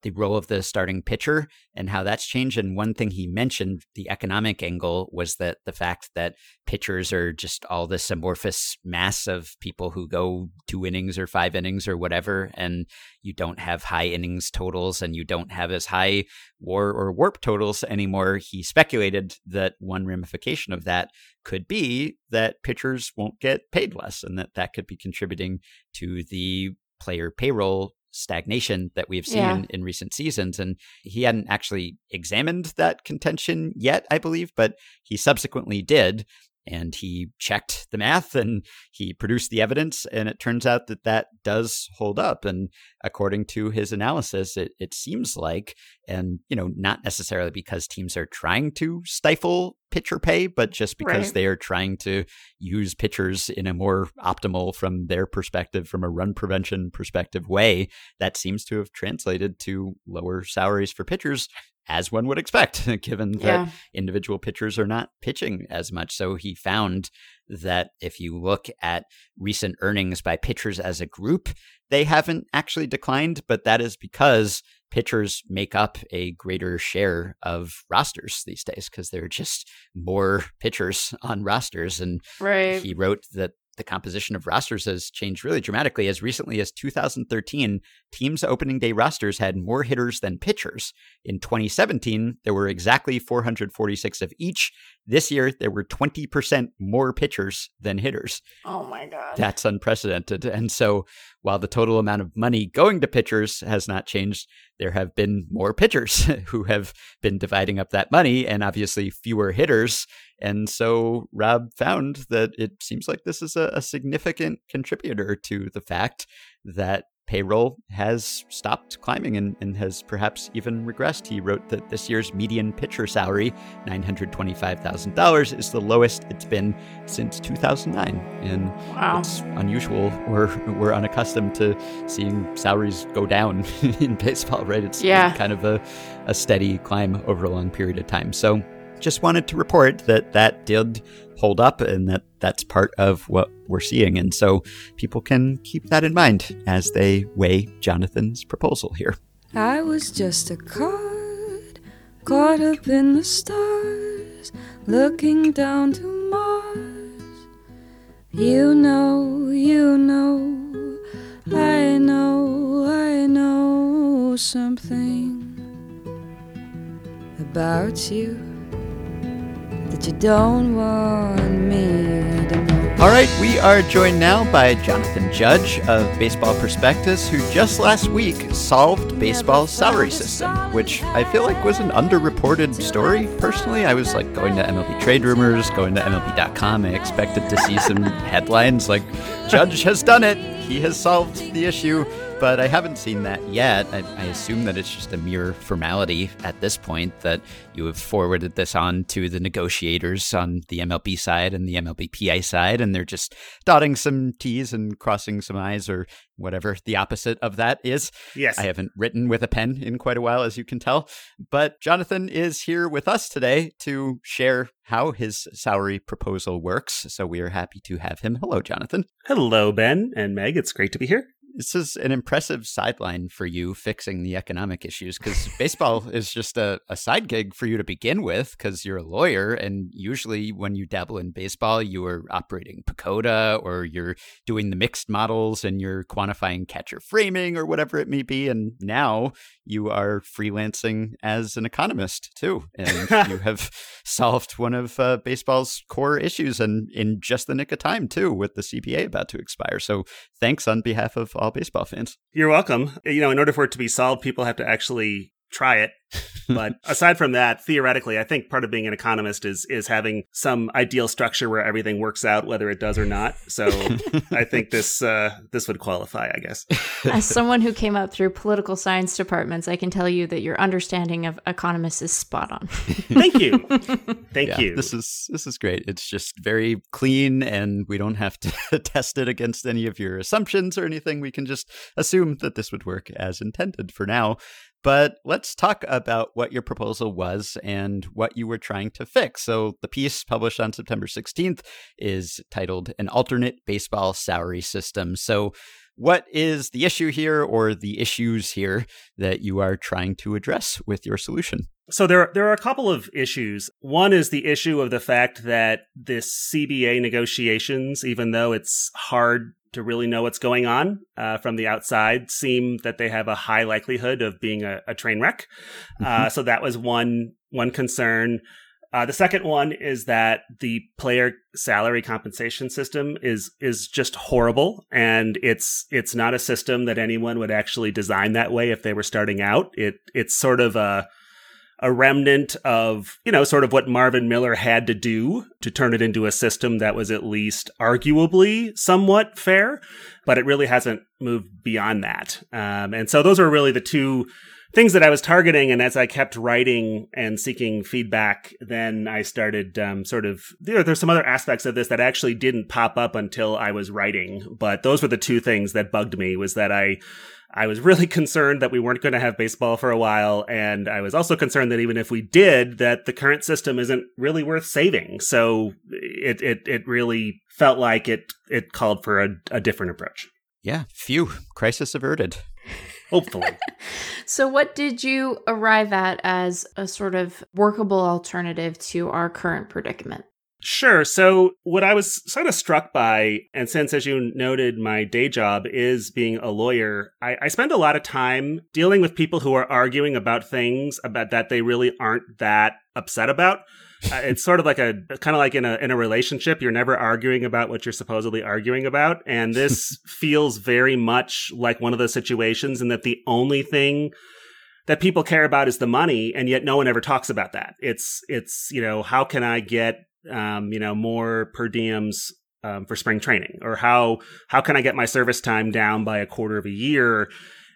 the role of the starting pitcher and how that's changed. And one thing he mentioned, the economic angle, was that the fact that pitchers are just all this amorphous mass of people who go two innings or five innings or whatever, and you don't have high innings totals and you don't have as high war or warp totals anymore. He speculated that one ramification of that could be that pitchers won't get paid less and that that could be contributing to the player payroll stagnation that we've seen yeah. in recent seasons. And he hadn't actually examined that contention yet, I believe, but he subsequently did. And he checked the math and he produced the evidence and it turns out that that does hold up and according to his analysis it, it seems like and you know not necessarily because teams are trying to stifle pitcher pay but just because right. they are trying to use pitchers in a more optimal from their perspective from a run prevention perspective way that seems to have translated to lower salaries for pitchers as one would expect, given that yeah. individual pitchers are not pitching as much. So he found that if you look at recent earnings by pitchers as a group, they haven't actually declined, but that is because pitchers make up a greater share of rosters these days because there are just more pitchers on rosters. And right. he wrote that the composition of rosters has changed really dramatically. As recently as 2013, teams' opening day rosters had more hitters than pitchers. In 2017, there were exactly 446 of each. This year, there were 20% more pitchers than hitters. Oh my God. That's unprecedented. And so, while the total amount of money going to pitchers has not changed, there have been more pitchers who have been dividing up that money and obviously fewer hitters. And so Rob found that it seems like this is a, a significant contributor to the fact that payroll has stopped climbing and, and, has perhaps even regressed. He wrote that this year's median pitcher salary, $925,000, is the lowest it's been since 2009. And wow. it's unusual. We're, we're unaccustomed to seeing salaries go down in baseball, right? It's yeah. kind of a, a steady climb over a long period of time. So just wanted to report that that did hold up and that that's part of what we're seeing. And so people can keep that in mind as they weigh Jonathan's proposal here. I was just a card caught up in the stars, looking down to Mars. You know, you know, I know, I know something about you that you don't want me. All right, we are joined now by Jonathan Judge of Baseball Prospectus, who just last week solved baseball's salary system, which I feel like was an underreported story. Personally, I was like going to MLB trade rumors, going to MLB.com. I expected to see some headlines like Judge has done it. He has solved the issue but I haven't seen that yet. I, I, assume that it's just a mere formality at this point that you have forwarded this on to the negotiators on the MLB side and the MLBPA side, and they're just dotting some T's and crossing some I's or whatever the opposite of that is. Yes. I haven't written with a pen in quite a while, as you can tell. But Jonathan is here with us today to share how his salary proposal works. So we are happy to have him. Hello, Jonathan. Hello, Ben and Meg. It's great to be here this is an impressive sideline for you fixing the economic issues because baseball is just a, a side gig for you to begin with because you're a lawyer. And usually, when you dabble in baseball, you are operating PECOTA or you're doing the mixed models and you're quantifying catcher framing or whatever it may be. And now you are freelancing as an economist too. And you have solved one of uh, baseball's core issues and in just the nick of time too, with the CBA about to expire. So thanks on behalf of all baseball fans. You're welcome. You know, in order for it to be solved, people have to actually try it. but aside from that, theoretically, I think part of being an economist is is having some ideal structure where everything works out, whether it does or not. So I think this uh, this would qualify, I guess. As someone who came up through political science departments, I can tell you that your understanding of economists is spot on. Thank you. Thank yeah, you. This is this is great. It's just very clean, and we don't have to test it against any of your assumptions or anything. We can just assume that this would work as intended for now. But let's talk about what your proposal was and what you were trying to fix. So, the piece published on September 16th is titled An Alternate Baseball Salary System. So, what is the issue here or the issues here that you are trying to address with your solution? So there there are a couple of issues. One is the issue of the fact that this CBA negotiations, even though it's hard to really know what's going on uh, from the outside seem that they have a high likelihood of being a, a train wreck. Uh, mm-hmm. Uh, so that was one one concern. Uh, the second one is that the player salary compensation system is is just horrible, and it's it's not a system that anyone would actually design that way if they were starting out. It it's sort of a a remnant of, you know, sort of what Marvin Miller had to do to turn it into a system that was at least arguably somewhat fair, but it really hasn't moved beyond that. Um, and so those are really the two things that I was targeting. And as I kept writing and seeking feedback, then I started um, sort of, you know, there's some other aspects of this that actually didn't pop up until I was writing. But those were the two things that bugged me was that I, I was really concerned that we weren't going to have baseball for a while. And I was also concerned that even if we did, that the current system isn't really worth saving. So it, it, it really felt like it, it called for a, a different approach. Yeah, phew, crisis averted. Hopefully. so, what did you arrive at as a sort of workable alternative to our current predicament? Sure. So, what I was sort of struck by, and since, as you noted, my day job is being a lawyer, I, I, spend a lot of time dealing with people who are arguing about things about that they really aren't that upset about. Uh, it's sort of like a kind of like in a in a relationship, you're never arguing about what you're supposedly arguing about, and this feels very much like one of those situations, in that the only thing that people care about is the money, and yet no one ever talks about that. It's it's you know how can I get um, you know, more per diems um, for spring training, or how how can I get my service time down by a quarter of a year?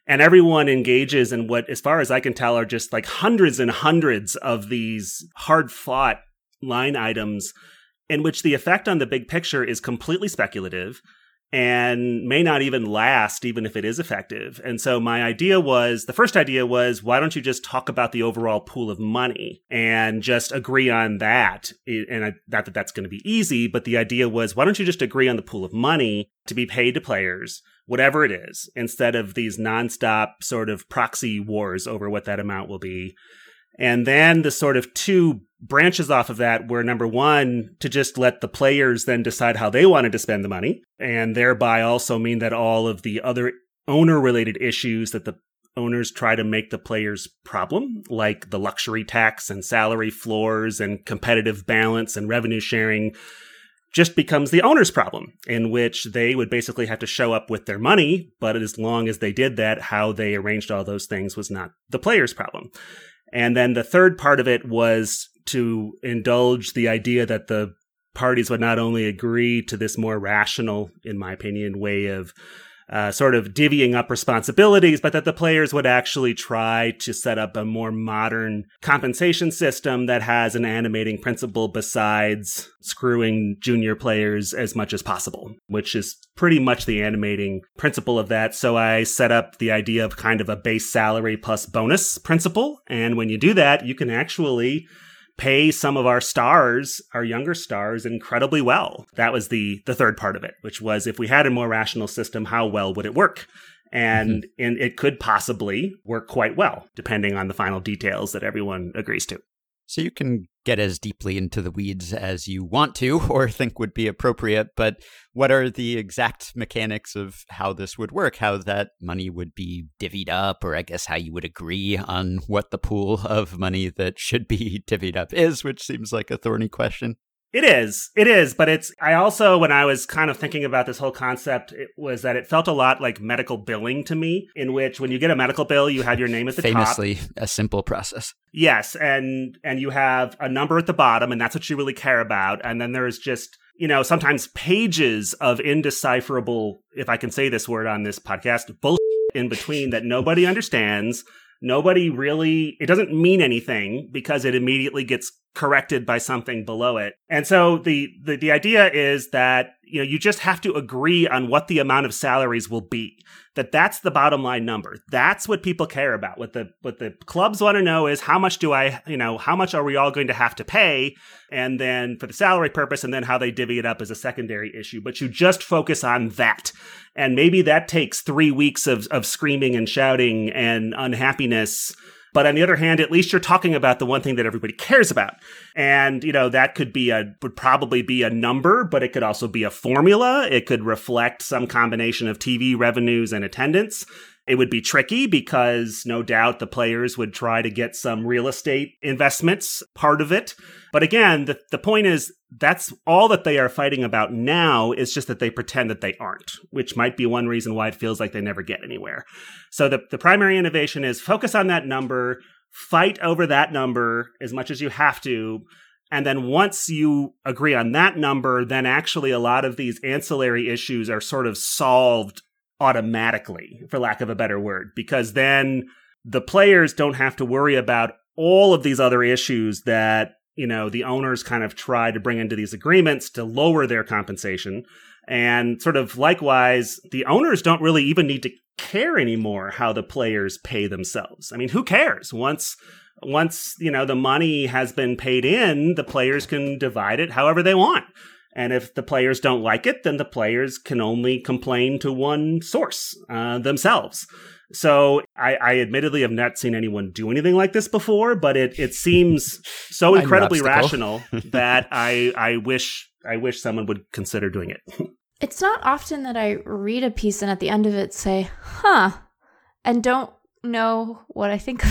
And everyone engages in what, as far as I can tell, are just like hundreds and hundreds of these hard fought line items in which the effect on the big picture is completely speculative and may not even last, even if it is effective. And so my idea was the first idea was why don't you just talk about the overall pool of money and just agree on that? And I, not that that's going to be easy, but the idea was why don't you just agree on the pool of money to be paid to players, whatever it is, instead of these nonstop sort of proxy wars over what that amount will be. And then the sort of two branches off of that were number one, to just let the players then decide how they wanted to spend the money, and thereby also mean that all of the other owner related issues that the owners try to make the players problem, like the luxury tax and salary floors and competitive balance and revenue sharing, just becomes the owner's problem, in which they would basically have to show up with their money. But as long as they did that, how they arranged all those things was not the player's problem. And then the third part of it was to indulge the idea that the parties would not only agree to this more rational, in my opinion, way of uh, sort of divvying up responsibilities, but that the players would actually try to set up a more modern compensation system that has an animating principle besides screwing junior players as much as possible, which is pretty much the animating principle of that. So I set up the idea of kind of a base salary plus bonus principle. And when you do that, you can actually pay some of our stars, our younger stars, incredibly well. That was the the third part of it, which was if we had a more rational system, how well would it work? And mm-hmm. and it could possibly work quite well, depending on the final details that everyone agrees to. So you can get as deeply into the weeds as you want to or think would be appropriate, but what are the exact mechanics of how this would work? How that money would be divvied up, or I guess how you would agree on what the pool of money that should be divvied up is, which seems like a thorny question. It is. It is. But it's, I also, when I was kind of thinking about this whole concept, it was that it felt a lot like medical billing to me, in which when you get a medical bill, you have your name at the Famously, top. Famously, a simple process. Yes. And, and you have a number at the bottom, and that's what you really care about. And then there's just, you know, sometimes pages of indecipherable, if I can say this word on this podcast, bullshit in between that nobody understands nobody really it doesn't mean anything because it immediately gets corrected by something below it. And so the, the, the idea is that, you know, you just have to agree on what the amount of salaries will be. That that's the bottom line number. That's what people care about. What the, what the clubs want to know is how much do I, you know, how much are we all going to have to pay? And then for the salary purpose and then how they divvy it up is a secondary issue. But you just focus on that. And maybe that takes three weeks of, of screaming and shouting and unhappiness but on the other hand, at least you're talking about the one thing that everybody cares about. And, you know, that could be a, would probably be a number, but it could also be a formula. It could reflect some combination of TV revenues and attendance. It would be tricky because no doubt the players would try to get some real estate investments part of it. But again, the, the point is that's all that they are fighting about now is just that they pretend that they aren't, which might be one reason why it feels like they never get anywhere. So the, the primary innovation is focus on that number, fight over that number as much as you have to. And then once you agree on that number, then actually a lot of these ancillary issues are sort of solved automatically, for lack of a better word, because then the players don't have to worry about all of these other issues that, you know, the owners kind of try to bring into these agreements to lower their compensation. And sort of likewise, the owners don't really even need to care anymore how the players pay themselves. I mean, who cares? Once once, you know, the money has been paid in, the players can divide it however they want. And if the players don't like it, then the players can only complain to one source uh, themselves. So I, I, admittedly have not seen anyone do anything like this before, but it, it seems so incredibly rational that I I wish I wish someone would consider doing it. It's not often that I read a piece and at the end of it say, "Huh," and don't know what I think of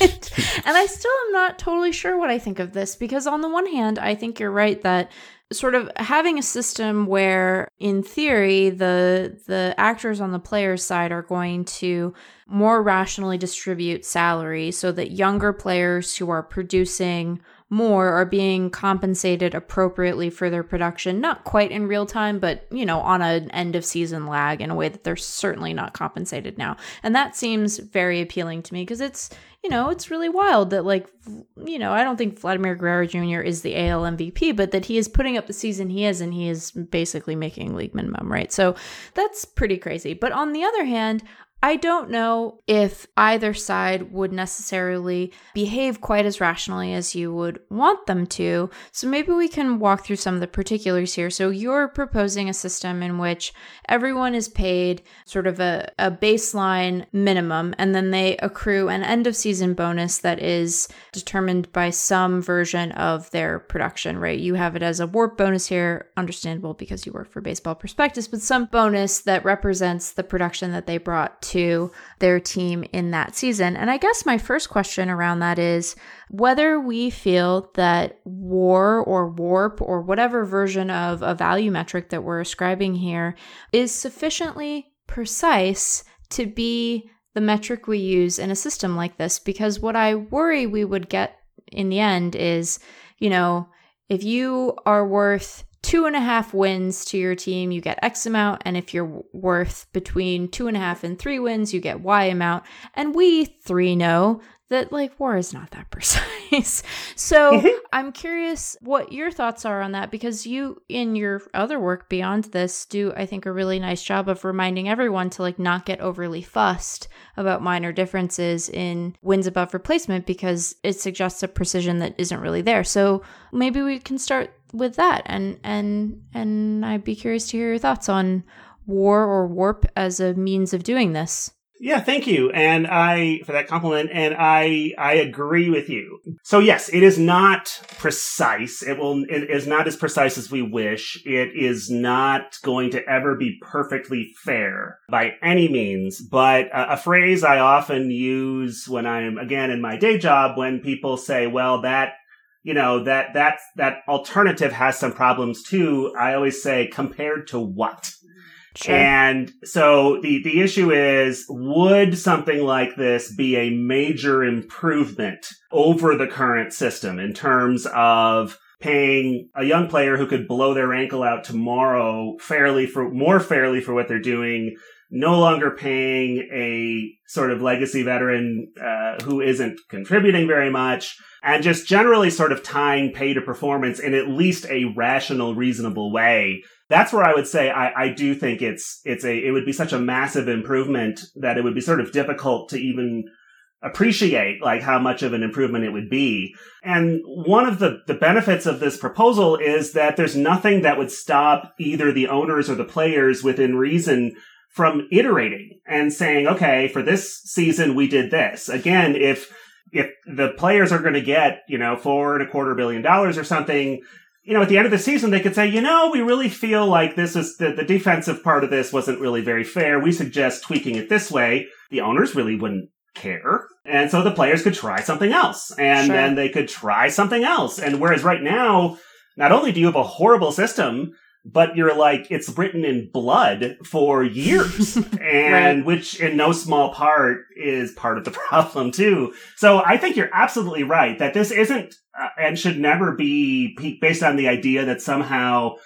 it. and I still am not totally sure what I think of this because on the one hand, I think you're right that sort of having a system where in theory the the actors on the players side are going to more rationally distribute salary so that younger players who are producing more are being compensated appropriately for their production not quite in real time but you know on an end of season lag in a way that they're certainly not compensated now and that seems very appealing to me because it's you know, it's really wild that like you know, I don't think Vladimir Guerrero Jr. is the AL MVP, but that he is putting up the season he is and he is basically making league minimum, right? So that's pretty crazy. But on the other hand, I don't know if either side would necessarily behave quite as rationally as you would want them to. So maybe we can walk through some of the particulars here. So you're proposing a system in which everyone is paid sort of a, a baseline minimum, and then they accrue an end of season bonus that is determined by some version of their production, right? You have it as a warp bonus here, understandable because you work for Baseball Prospectus, but some bonus that represents the production that they brought to their team in that season. And I guess my first question around that is whether we feel that war or warp or whatever version of a value metric that we're ascribing here is sufficiently precise to be the metric we use in a system like this. Because what I worry we would get in the end is, you know, if you are worth two and a half wins to your team, you get X amount. And if you're worth between two and a half and three wins, you get Y amount. And we three know that like war is not that precise. so mm-hmm. I'm curious what your thoughts are on that because you in your other work beyond this do I think a really nice job of reminding everyone to like not get overly fussed about minor differences in wins above replacement because it suggests a precision that isn't really there. So maybe we can start with that and and and I'd be curious to hear your thoughts on war or warp as a means of doing this. Yeah, thank you. And I, for that compliment, and I, I agree with you. So yes, it is not precise. It will, it is not as precise as we wish. It is not going to ever be perfectly fair by any means. But a, a phrase I often use when I'm, again, in my day job, when people say, well, that you know that that that alternative has some problems too i always say compared to what Sure. And so the, the issue is, would something like this be a major improvement over the current system in terms of paying a young player who could blow their ankle out tomorrow fairly for more fairly for what they're doing no longer paying a sort of legacy veteran uh, who isn't contributing very much, and just generally sort of tying pay to performance in at least a rational, reasonable way. That's where I would say I, I do think it's it's a it would be such a massive improvement that it would be sort of difficult to even appreciate like how much of an improvement it would be. And one of the, the benefits of this proposal is that there's nothing that would stop either the owners or the players within reason from iterating and saying, okay, for this season, we did this. Again, if, if the players are going to get, you know, four and a quarter billion dollars or something, you know, at the end of the season, they could say, you know, we really feel like this is the, the defensive part of this wasn't really very fair. We suggest tweaking it this way. The owners really wouldn't care. And so the players could try something else and sure. then they could try something else. And whereas right now, not only do you have a horrible system but you're like, it's written in blood for years. and right. which in no small part is part of the problem too. So I think you're absolutely right that this isn't uh, and should never be based on the idea that somehow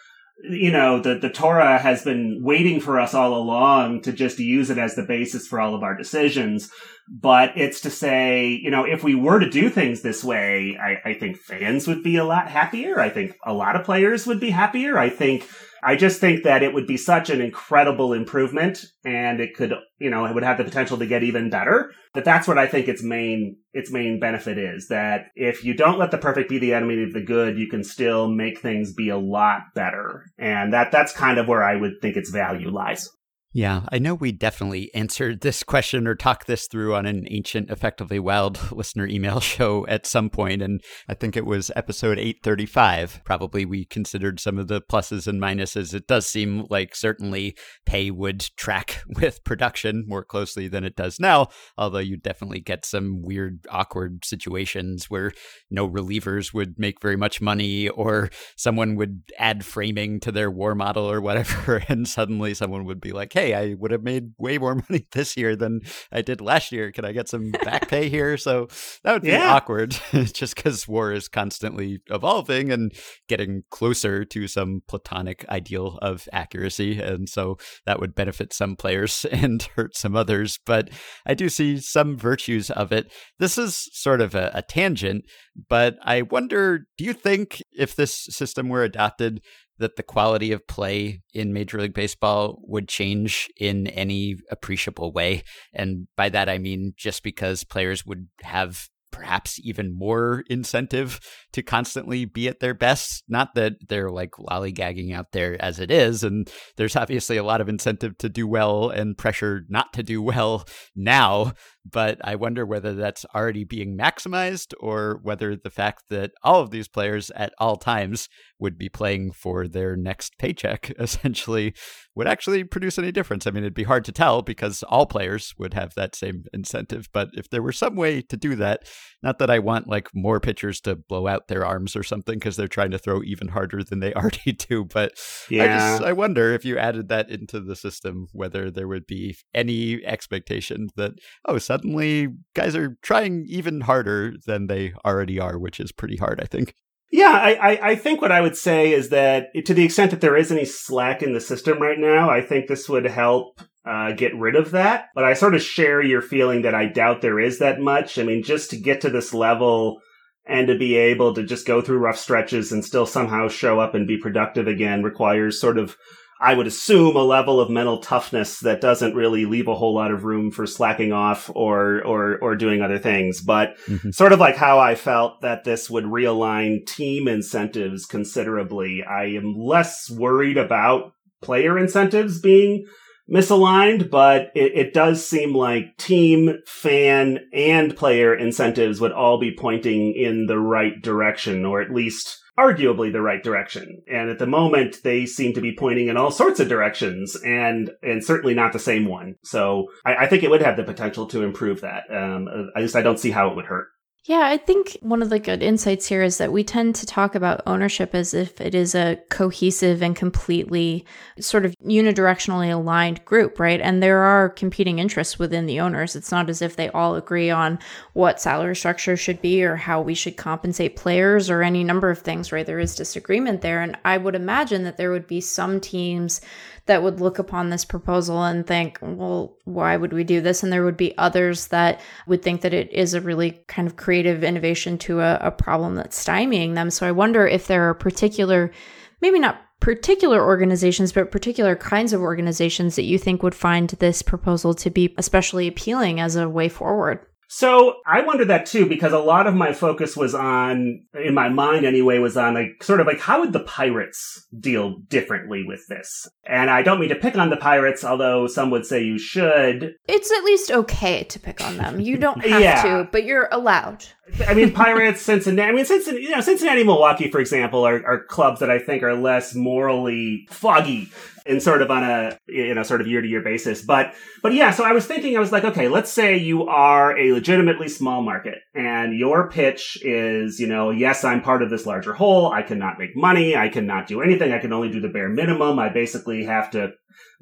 you know, the, the Torah has been waiting for us all along to just use it as the basis for all of our decisions. But it's to say, you know, if we were to do things this way, I, I think fans would be a lot happier. I think a lot of players would be happier. I think I just think that it would be such an incredible improvement and it could, you know, it would have the potential to get even better. That that's what I think its main, its main benefit is that if you don't let the perfect be the enemy of the good, you can still make things be a lot better. And that, that's kind of where I would think its value lies. Yeah, I know we definitely answered this question or talked this through on an ancient, effectively wild listener email show at some point, and I think it was episode 835. Probably we considered some of the pluses and minuses. It does seem like certainly pay would track with production more closely than it does now, although you definitely get some weird, awkward situations where no relievers would make very much money, or someone would add framing to their war model or whatever, and suddenly someone would be like, hey, I would have made way more money this year than I did last year. Can I get some back pay here? So that would be yeah. awkward just because war is constantly evolving and getting closer to some platonic ideal of accuracy. And so that would benefit some players and hurt some others. But I do see some virtues of it. This is sort of a, a tangent, but I wonder do you think if this system were adopted, that the quality of play in Major League Baseball would change in any appreciable way. And by that, I mean just because players would have perhaps even more incentive to constantly be at their best. Not that they're like lollygagging out there as it is. And there's obviously a lot of incentive to do well and pressure not to do well now but I wonder whether that's already being maximized or whether the fact that all of these players at all times would be playing for their next paycheck essentially would actually produce any difference. I mean, it'd be hard to tell because all players would have that same incentive. But if there were some way to do that, not that I want like more pitchers to blow out their arms or something because they're trying to throw even harder than they already do, but yeah. I just I wonder if you added that into the system whether there would be any expectation that oh suddenly guys are trying even harder than they already are, which is pretty hard, I think. Yeah, I, I, I, think what I would say is that to the extent that there is any slack in the system right now, I think this would help uh, get rid of that. But I sort of share your feeling that I doubt there is that much. I mean, just to get to this level and to be able to just go through rough stretches and still somehow show up and be productive again requires sort of I would assume a level of mental toughness that doesn't really leave a whole lot of room for slacking off or or or doing other things. But mm-hmm. sort of like how I felt that this would realign team incentives considerably. I am less worried about player incentives being misaligned, but it, it does seem like team, fan, and player incentives would all be pointing in the right direction, or at least arguably the right direction. And at the moment, they seem to be pointing in all sorts of directions and, and certainly not the same one. So I, I think it would have the potential to improve that. Um, I just, I don't see how it would hurt. Yeah, I think one of the good insights here is that we tend to talk about ownership as if it is a cohesive and completely sort of unidirectionally aligned group, right? And there are competing interests within the owners. It's not as if they all agree on what salary structure should be or how we should compensate players or any number of things, right? There is disagreement there. And I would imagine that there would be some teams that would look upon this proposal and think, well, why would we do this? And there would be others that would think that it is a really kind of creative innovation to a, a problem that's stymieing them. So I wonder if there are particular, maybe not particular organizations, but particular kinds of organizations that you think would find this proposal to be especially appealing as a way forward. So I wonder that too, because a lot of my focus was on, in my mind anyway, was on like sort of like how would the pirates deal differently with this? And I don't mean to pick on the pirates, although some would say you should. It's at least okay to pick on them. You don't have yeah. to, but you're allowed. I mean, Pirates, Cincinnati. I mean, Cincinnati, you know, Cincinnati, Milwaukee, for example, are, are clubs that I think are less morally foggy and sort of on a you know sort of year to year basis. But but yeah, so I was thinking, I was like, okay, let's say you are a legitimately small market, and your pitch is, you know, yes, I'm part of this larger whole. I cannot make money. I cannot do anything. I can only do the bare minimum. I basically have to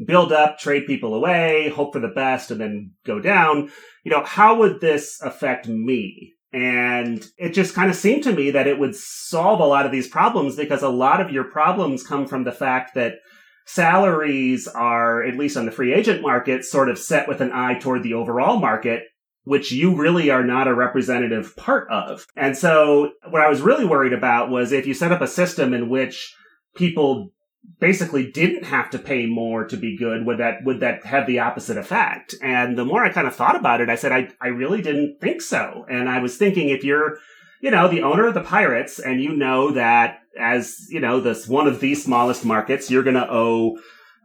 build up, trade people away, hope for the best, and then go down. You know, how would this affect me? And it just kind of seemed to me that it would solve a lot of these problems because a lot of your problems come from the fact that salaries are, at least on the free agent market, sort of set with an eye toward the overall market, which you really are not a representative part of. And so what I was really worried about was if you set up a system in which people basically didn't have to pay more to be good, would that would that have the opposite effect? And the more I kind of thought about it, I said I I really didn't think so. And I was thinking if you're, you know, the owner of the Pirates and you know that as, you know, this one of the smallest markets, you're gonna owe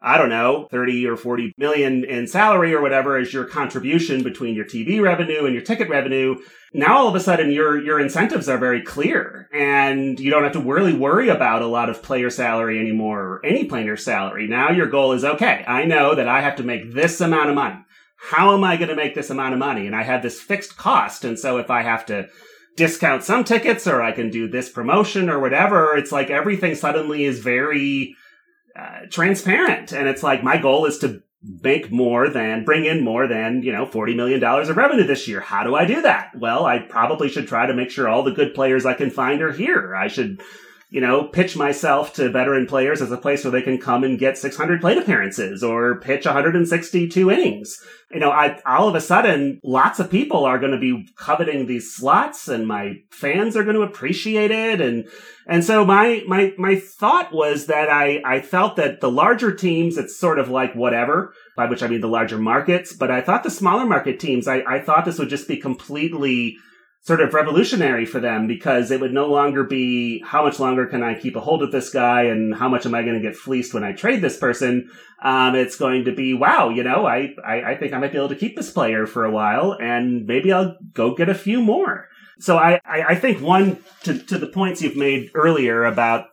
I don't know, 30 or 40 million in salary or whatever is your contribution between your TV revenue and your ticket revenue. Now all of a sudden your, your incentives are very clear and you don't have to really worry about a lot of player salary anymore or any player salary. Now your goal is, okay, I know that I have to make this amount of money. How am I going to make this amount of money? And I have this fixed cost. And so if I have to discount some tickets or I can do this promotion or whatever, it's like everything suddenly is very, uh, transparent. And it's like, my goal is to make more than, bring in more than, you know, $40 million of revenue this year. How do I do that? Well, I probably should try to make sure all the good players I can find are here. I should, you know, pitch myself to veteran players as a place where they can come and get 600 plate appearances or pitch 162 innings. You know, I, all of a sudden, lots of people are going to be coveting these slots and my fans are going to appreciate it. And, and so my, my, my thought was that I, I felt that the larger teams, it's sort of like whatever, by which I mean the larger markets, but I thought the smaller market teams, I, I thought this would just be completely sort of revolutionary for them because it would no longer be how much longer can I keep a hold of this guy and how much am I going to get fleeced when I trade this person. Um, it's going to be wow, you know, I, I I think I might be able to keep this player for a while and maybe I'll go get a few more. So I I, I think one to to the points you've made earlier about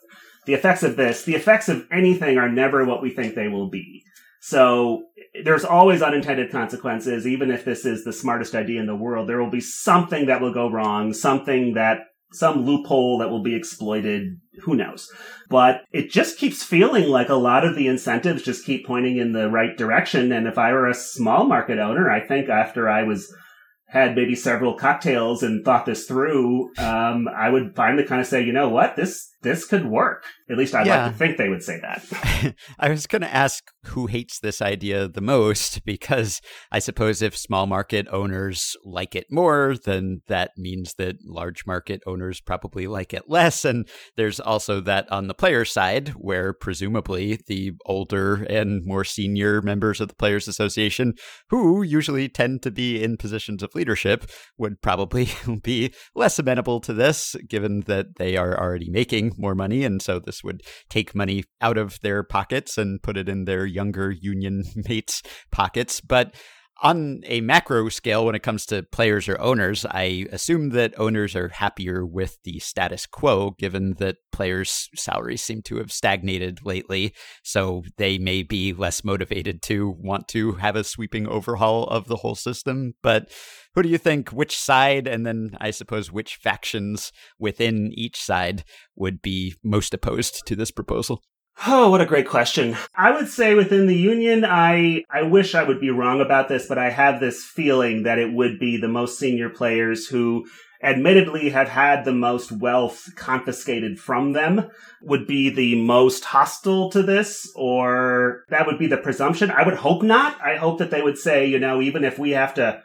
the effects of this, the effects of anything are never what we think they will be. So there's always unintended consequences. Even if this is the smartest idea in the world, there will be something that will go wrong, something that, some loophole that will be exploited. Who knows? But it just keeps feeling like a lot of the incentives just keep pointing in the right direction. And if I were a small market owner, I think after I was had maybe several cocktails and thought this through, um, I would finally kind of say, you know what, this this could work. At least I'd Yeah. like to think they would say that. I was going to ask who hates this idea the most because I suppose if small market owners like it more, then that means that large market owners probably like it less. And there's also that on the player side, where presumably the older and more senior members of the Players Association, who usually tend to be in positions of leadership, would probably be less amenable to this, given that they are already making more money. And so this would take money out of their pockets and put it in their younger union mates' pockets. But on a macro scale, when it comes to players or owners, I assume that owners are happier with the status quo, given that players' salaries seem to have stagnated lately. So they may be less motivated to want to have a sweeping overhaul of the whole system. But who do you think, which side, and then I suppose which factions within each side would be most opposed to this proposal? Oh, what a great question. I would say within the union, I, I wish I would be wrong about this, but I have this feeling that it would be the most senior players who admittedly have had the most wealth confiscated from them would be the most hostile to this, or that would be the presumption. I would hope not. I hope that they would say, you know, even if we have to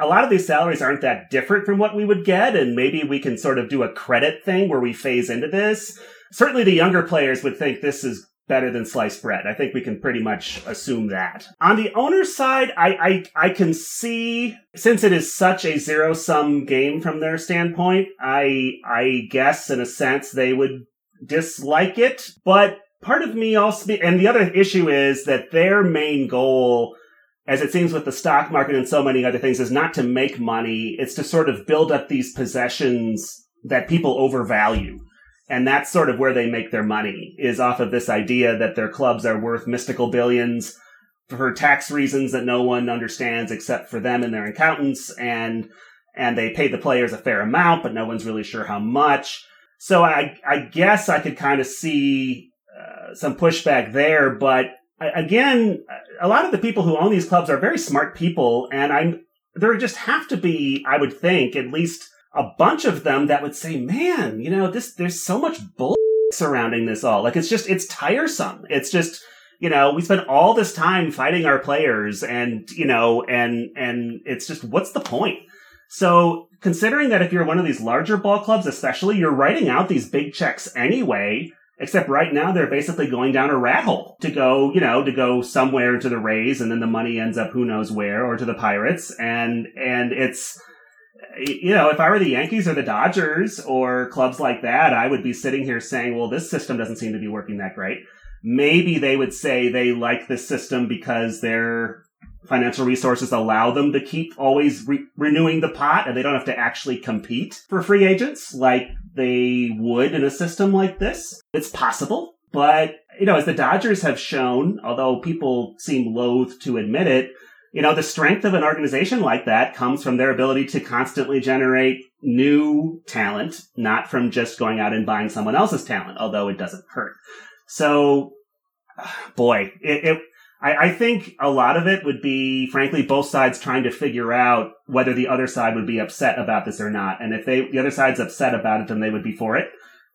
a lot of these salaries aren't that different from what we would get, and maybe we can sort of do a credit thing where we phase into this. Certainly the younger players would think this is better than sliced bread. I think we can pretty much assume that. On the owner's side, I, I, I can see, since it is such a zero sum game from their standpoint, I, I guess in a sense they would dislike it, but part of me also, and the other issue is that their main goal as it seems with the stock market and so many other things, is not to make money. It's to sort of build up these possessions that people overvalue. And that's sort of where they make their money is off of this idea that their clubs are worth mystical billions for tax reasons that no one understands except for them and their accountants. And, and they pay the players a fair amount, but no one's really sure how much. So I, I guess I could kind of see uh, some pushback there, but again, a lot of the people who own these clubs are very smart people, and I'm there just have to be, I would think, at least a bunch of them that would say, "Man, you know, this there's so much bull surrounding this all. Like it's just it's tiresome. It's just." You know, we spend all this time fighting our players and, you know, and, and it's just, what's the point? So considering that if you're one of these larger ball clubs, especially, you're writing out these big checks anyway, Except right now they're basically going down a rat hole to go, you know, to go somewhere to the Rays and then the money ends up who knows where or to the Pirates. And, and it's, you know, if I were the Yankees or the Dodgers or clubs like that, I would be sitting here saying, well, this system doesn't seem to be working that great. Maybe they would say they like this system because their financial resources allow them to keep always re- renewing the pot and they don't have to actually compete for free agents like they would in a system like this. It's possible, but you know, as the Dodgers have shown, although people seem loath to admit it, you know, the strength of an organization like that comes from their ability to constantly generate new talent, not from just going out and buying someone else's talent, although it doesn't hurt. So, boy, it, it I, I, think a lot of it would be, frankly, both sides trying to figure out whether the other side would be upset about this or not. And if they, the other side's upset about it, then they would be for it.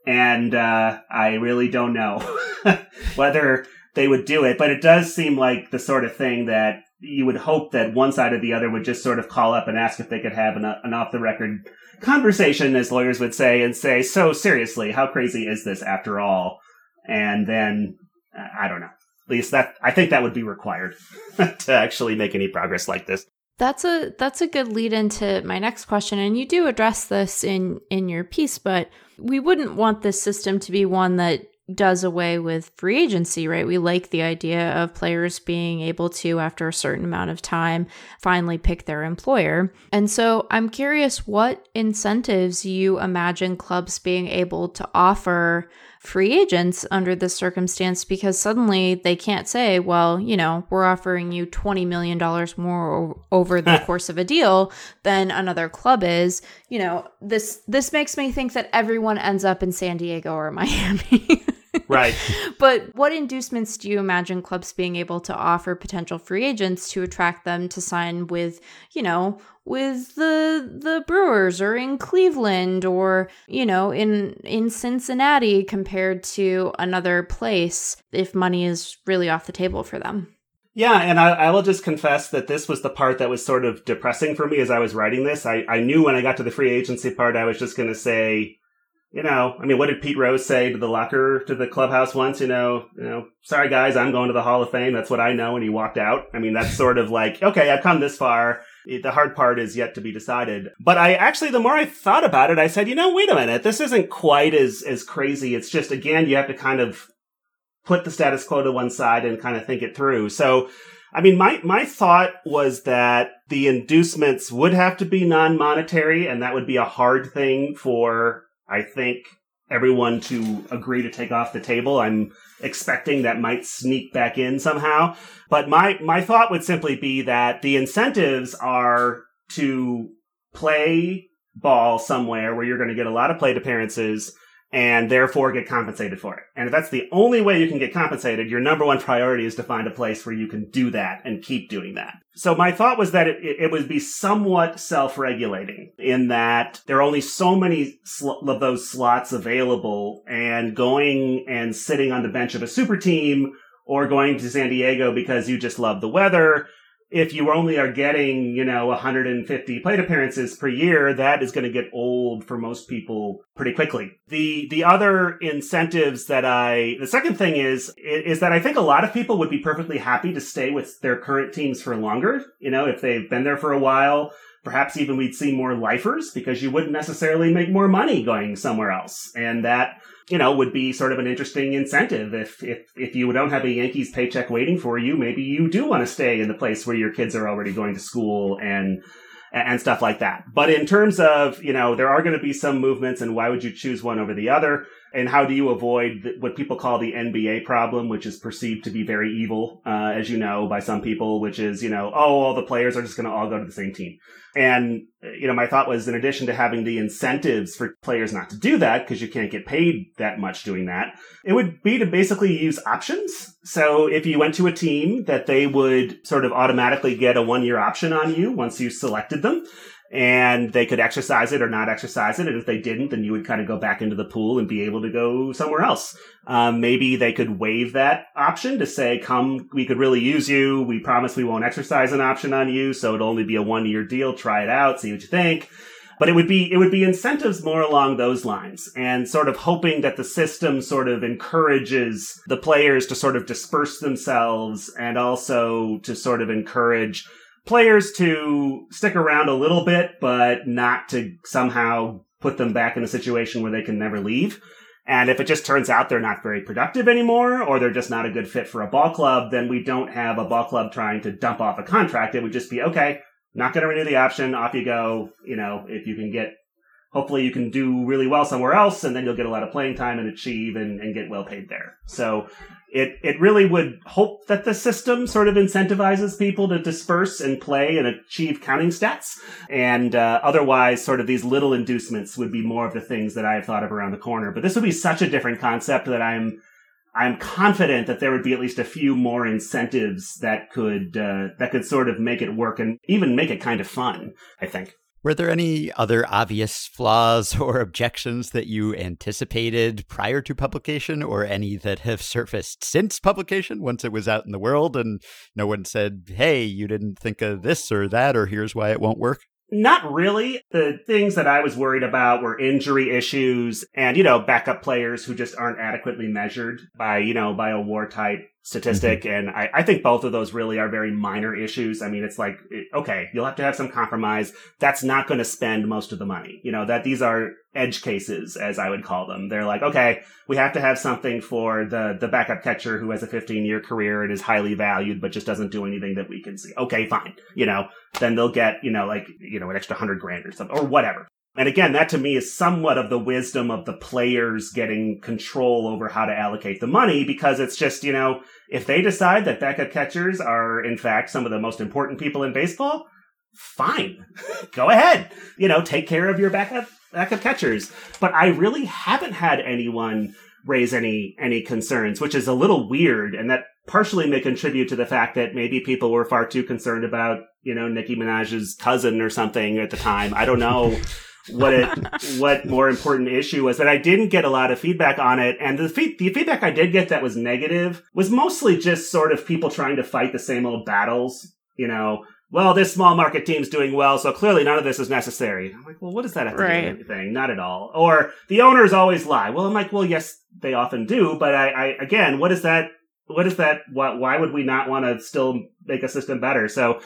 And, uh, I really don't know whether they would do it, but it does seem like the sort of thing that you would hope that one side or the other would just sort of call up and ask if they could have an, an off the record conversation, as lawyers would say, and say, so seriously, how crazy is this after all? And then, I don't know At least that I think that would be required to actually make any progress like this. That's a that's a good lead into my next question and you do address this in in your piece but we wouldn't want this system to be one that does away with free agency, right? We like the idea of players being able to, after a certain amount of time, finally pick their employer. And so I'm curious what incentives you imagine clubs being able to offer free agents under this circumstance because suddenly they can't say, well, you know, we're offering you $20 million more over the course of a deal than another club is. You know, this this makes me think that everyone ends up in San Diego or Miami. right. But what inducements do you imagine clubs being able to offer potential free agents to attract them to sign with, you know, with the the Brewers or in Cleveland or you know in in Cincinnati compared to another place if money is really off the table for them. Yeah, and I, I, will just confess that this was the part that was sort of depressing for me as I was writing this. I, I knew when I got to the free agency part, I was just going to say, you know, I mean, what did Pete Rose say to the locker, to the clubhouse once? You know, you know, sorry guys, I'm going to the Hall of Fame. That's what I know. And he walked out. I mean, that's sort of like, okay, I've come this far. The hard part is yet to be decided. But I actually, the more I thought about it, I said, you know, wait a minute. This isn't quite as, as crazy. It's just, again, you have to kind of put the status quo to one side and kind of think it through. So, I mean, my, my thought was that the inducements would have to be non-monetary and that would be a hard thing for, I think, everyone to agree to take off the table. I'm expecting that might sneak back in somehow. But my, my thought would simply be that the incentives are to play ball somewhere where you're going to get a lot of plate appearances and therefore get compensated for it. And if that's the only way you can get compensated, your number one priority is to find a place where you can do that and keep doing that. So my thought was that it, it would be somewhat self-regulating in that there are only so many sl- of those slots available and going and sitting on the bench of a super team or going to San Diego because you just love the weather if you only are getting, you know, 150 plate appearances per year, that is going to get old for most people pretty quickly. The, the other incentives that I, the second thing is, is that I think a lot of people would be perfectly happy to stay with their current teams for longer. You know, if they've been there for a while, perhaps even we'd see more lifers because you wouldn't necessarily make more money going somewhere else. And that you know, would be sort of an interesting incentive. If if if you don't have a Yankees paycheck waiting for you, maybe you do want to stay in the place where your kids are already going to school and and stuff like that. But in terms of, you know, there are going to be some movements and why would you choose one over the other? And how do you avoid what people call the NBA problem, which is perceived to be very evil, uh, as you know, by some people, which is, you know, oh, all the players are just going to all go to the same team. And, you know, my thought was in addition to having the incentives for players not to do that, because you can't get paid that much doing that, it would be to basically use options. So if you went to a team that they would sort of automatically get a one year option on you once you selected them and they could exercise it or not exercise it. And if they didn't, then you would kind of go back into the pool and be able to go somewhere else. Um, maybe they could waive that option to say, come, we could really use you. We promise we won't exercise an option on you. So it'll only be a one year deal. Try it out. See what you think. But it would be, it would be incentives more along those lines and sort of hoping that the system sort of encourages the players to sort of disperse themselves and also to sort of encourage players to stick around a little bit, but not to somehow put them back in a situation where they can never leave. And if it just turns out they're not very productive anymore, or they're just not a good fit for a ball club, then we don't have a ball club trying to dump off a contract. It would just be, okay, not going to renew the option. Off you go. You know, if you can get, hopefully you can do really well somewhere else and then you'll get a lot of playing time and achieve and, and get well paid there. So it it really would hope that the system sort of incentivizes people to disperse and play and achieve counting stats, and uh, otherwise, sort of these little inducements would be more of the things that I have thought of around the corner. But this would be such a different concept that I'm I'm confident that there would be at least a few more incentives that could uh, that could sort of make it work and even make it kind of fun. I think. Were there any other obvious flaws or objections that you anticipated prior to publication, or any that have surfaced since publication once it was out in the world and no one said, hey, you didn't think of this or that, or here's why it won't work? Not really. The things that I was worried about were injury issues and, you know, backup players who just aren't adequately measured by, you know, by a war type statistic. Mm-hmm. And I, I think both of those really are very minor issues. I mean, it's like, okay, you'll have to have some compromise. That's not going to spend most of the money. You know, that these are edge cases, as I would call them. They're like, okay, we have to have something for the, the backup catcher who has a 15 year career and is highly valued, but just doesn't do anything that we can see. Okay, fine. You know, then they'll get, you know, like, you know, an extra hundred grand or something or whatever. And again, that to me is somewhat of the wisdom of the players getting control over how to allocate the money because it's just, you know, if they decide that backup catchers are in fact some of the most important people in baseball, fine. Go ahead. You know, take care of your backup backup catchers. But I really haven't had anyone raise any any concerns, which is a little weird and that partially may contribute to the fact that maybe people were far too concerned about, you know, Nicki Minaj's cousin or something at the time. I don't know. what it what more important issue was that I didn't get a lot of feedback on it, and the fe- the feedback I did get that was negative was mostly just sort of people trying to fight the same old battles. You know, well, this small market team's doing well, so clearly none of this is necessary. I'm like, well, what does that have to Right. do with anything? Not at all. Or the owners always lie. Well, I'm like, well, yes, they often do, but I, I again, what is that? What is that? Why, why would we not want to still make a system better? So,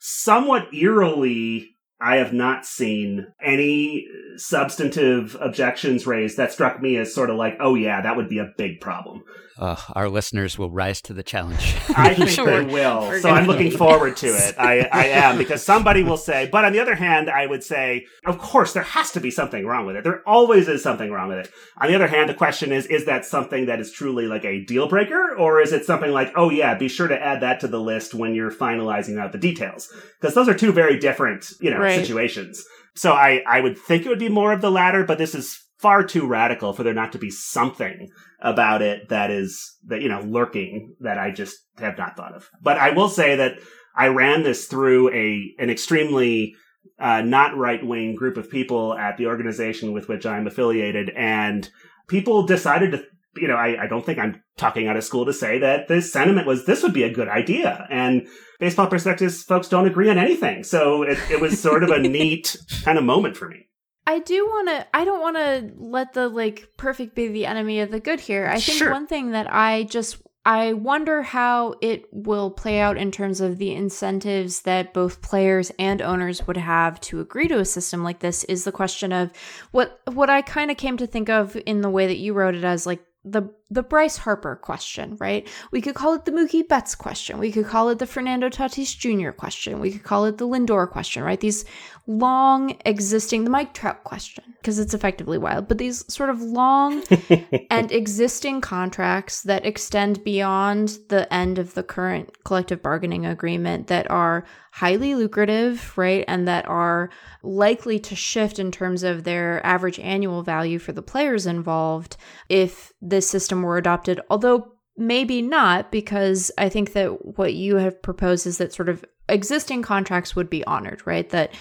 somewhat eerily, I have not seen any substantive objections raised that struck me as sort of like, oh yeah, that would be a big problem. Uh, our listeners will rise to the challenge. I think Sure. they will. We're So I'm looking forward to it. I, I am because somebody will say, but on the other hand, I would say, of course, there has to be something wrong with it. There always is something wrong with it. On the other hand, the question is, is that something that is truly like a deal breaker or is it something like, oh yeah, be sure to add that to the list when you're finalizing out the details? Because those are two very different, you know, Right. situations. So I, I would think it would be more of the latter, but this is far too radical for there not to be something about it that is that you know lurking that I just have not thought of. But I will say that I ran this through a an extremely uh, not right wing group of people at the organization with which I'm affiliated, and people decided to. You know, I, I don't think I'm talking out of school to say that the sentiment was this would be a good idea. And Baseball Prospectus folks don't agree on anything. So it, it was sort of a neat kind of moment for me. I do want to. I don't want to let the like perfect be the enemy of the good here. I think Sure. one thing that I just I wonder how it will play out in terms of the incentives that both players and owners would have to agree to a system like this is the question of what what I kind of came to think of in the way that you wrote it as like the the Bryce Harper question, right? We could call it the Mookie Betts question. We could call it the Fernando Tatis Jr. question. We could call it the Lindor question, right? These long existing, the Mike Trout question, because it's effectively wild, but these sort of long and existing contracts that extend beyond the end of the current collective bargaining agreement that are highly lucrative, right? And that are likely to shift in terms of their average annual value for the players involved if this system were adopted. Although maybe not, because I think that what you have proposed is that sort of existing contracts would be honored, right? That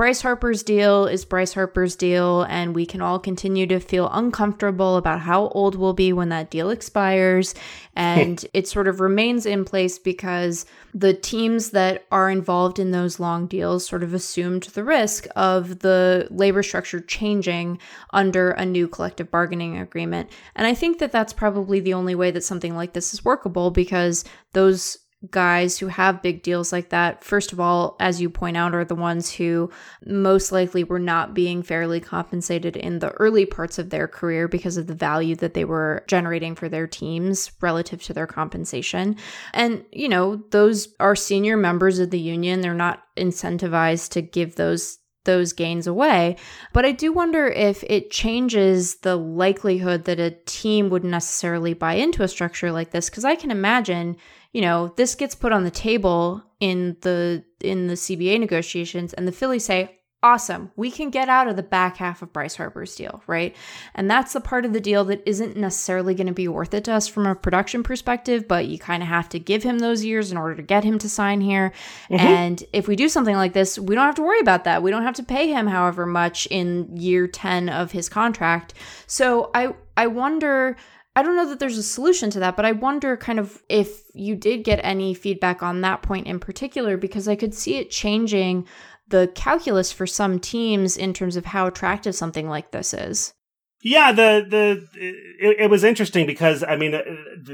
Bryce Harper's deal is Bryce Harper's deal, and we can all continue to feel uncomfortable about how old we'll be when that deal expires. And it sort of remains in place because the teams that are involved in those long deals sort of assumed the risk of the labor structure changing under a new collective bargaining agreement. And I think that that's probably the only way that something like this is workable because those guys who have big deals like that, first of all, as you point out, are the ones who most likely were not being fairly compensated in the early parts of their career because of the value that they were generating for their teams relative to their compensation. And, you know, those are senior members of the union. They're not incentivized to give those those gains away. But I do wonder if it changes the likelihood that a team would necessarily buy into a structure like this. Cause I can imagine you know, this gets put on the table in the in the CBA negotiations and the Phillies say, "Awesome. We can get out of the back half of Bryce Harper's deal, right?" And that's the part of the deal that isn't necessarily going to be worth it to us from a production perspective, but you kind of have to give him those years in order to get him to sign here. Mm-hmm. And if we do something like this, we don't have to worry about that. We don't have to pay him however much in year 10 of his contract. So I I wonder I don't know that there's a solution to that, but I wonder kind of if you did get any feedback on that point in particular, because I could see it changing the calculus for some teams in terms of how attractive something like this is. Yeah, the the it, it was interesting because I mean, uh,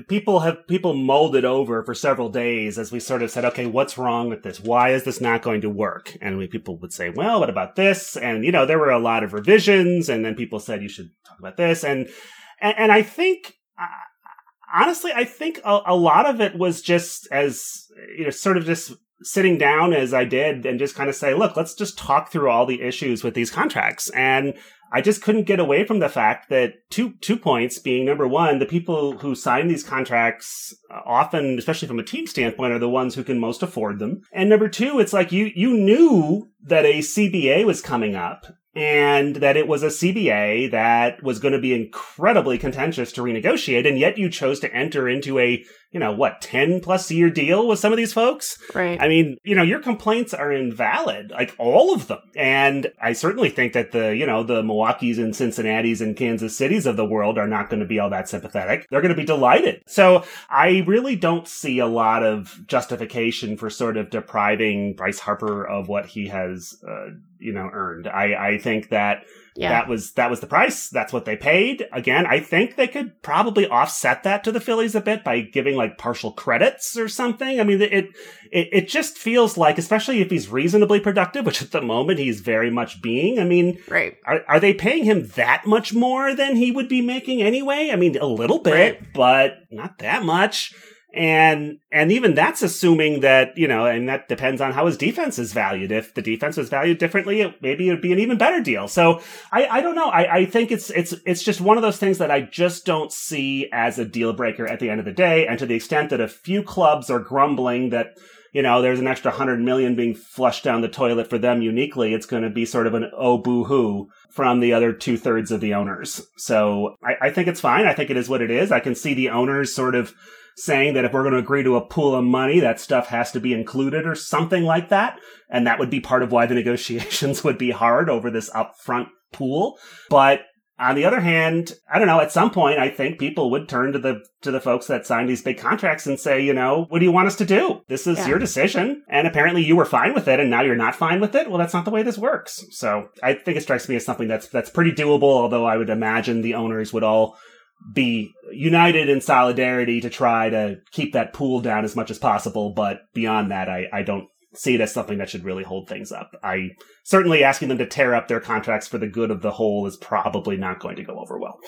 people have people mulled it over for several days as we sort of said, okay, what's wrong with this? Why is this not going to work? And we, people would say, well, what about this? And you know, there were a lot of revisions, and then people said you should talk about this, and and, and I think, uh, honestly, I think a, a, lot of it was just as, you know, sort of just sitting down as I did and just kind of say, look, let's just talk through all the issues with these contracts. And I just couldn't get away from the fact that two two points being number one, the people who sign these contracts uh, often, especially from a team standpoint, are the ones who can most afford them. And number two, it's like you you knew that a CBA was coming up and that it was a CBA that was going to be incredibly contentious to renegotiate. And yet you chose to enter into a, you know, what, 10 plus year deal with some of these folks? Right. I mean, you know, your complaints are invalid, like all of them. And I certainly think that the, you know, the Milwaukee's and Cincinnati's and Kansas cities of the world are not going to be all that sympathetic. They're going to be delighted. So I really don't see a lot of justification for sort of depriving Bryce Harper of what he has, uh, you know earned. I I think that yeah. that was that was the price. That's what they paid. Again, I think they could probably offset that to the Phillies a bit by giving like partial credits or something. I mean, it it it just feels like, especially if he's reasonably productive, which at the moment he's very much being. I mean, right? Are are they paying him that much more than he would be making anyway? I mean, a little bit, right. but not that much and and even that's assuming that you know and that depends on how his defense is valued if the defense was valued differently it, maybe it would be an even better deal so i i don't know I, I think it's it's it's just one of those things that i just don't see as a deal breaker at the end of the day and to the extent that a few clubs are grumbling that you know, there's an extra hundred million being flushed down the toilet for them uniquely. It's going to be sort of an oh boo hoo from the other two thirds of the owners. So I, I think it's fine. I think it is what it is. I can see the owners sort of saying that if we're going to agree to a pool of money, that stuff has to be included or something like that. And that would be part of why the negotiations would be hard over this upfront pool. But on the other hand, I don't know, at some point I think people would turn to the to the folks that signed these big contracts and say, you know, what do you want us to do? This is yeah. your decision. And apparently you were fine with it and now you're not fine with it. Well, that's not the way this works. So I think it strikes me as something that's that's pretty doable, although I would imagine the owners would all be united in solidarity to try to keep that pool down as much as possible. But beyond that, I, I don't see it as something that should really hold things up. I certainly asking them to tear up their contracts for the good of the whole is probably not going to go over well.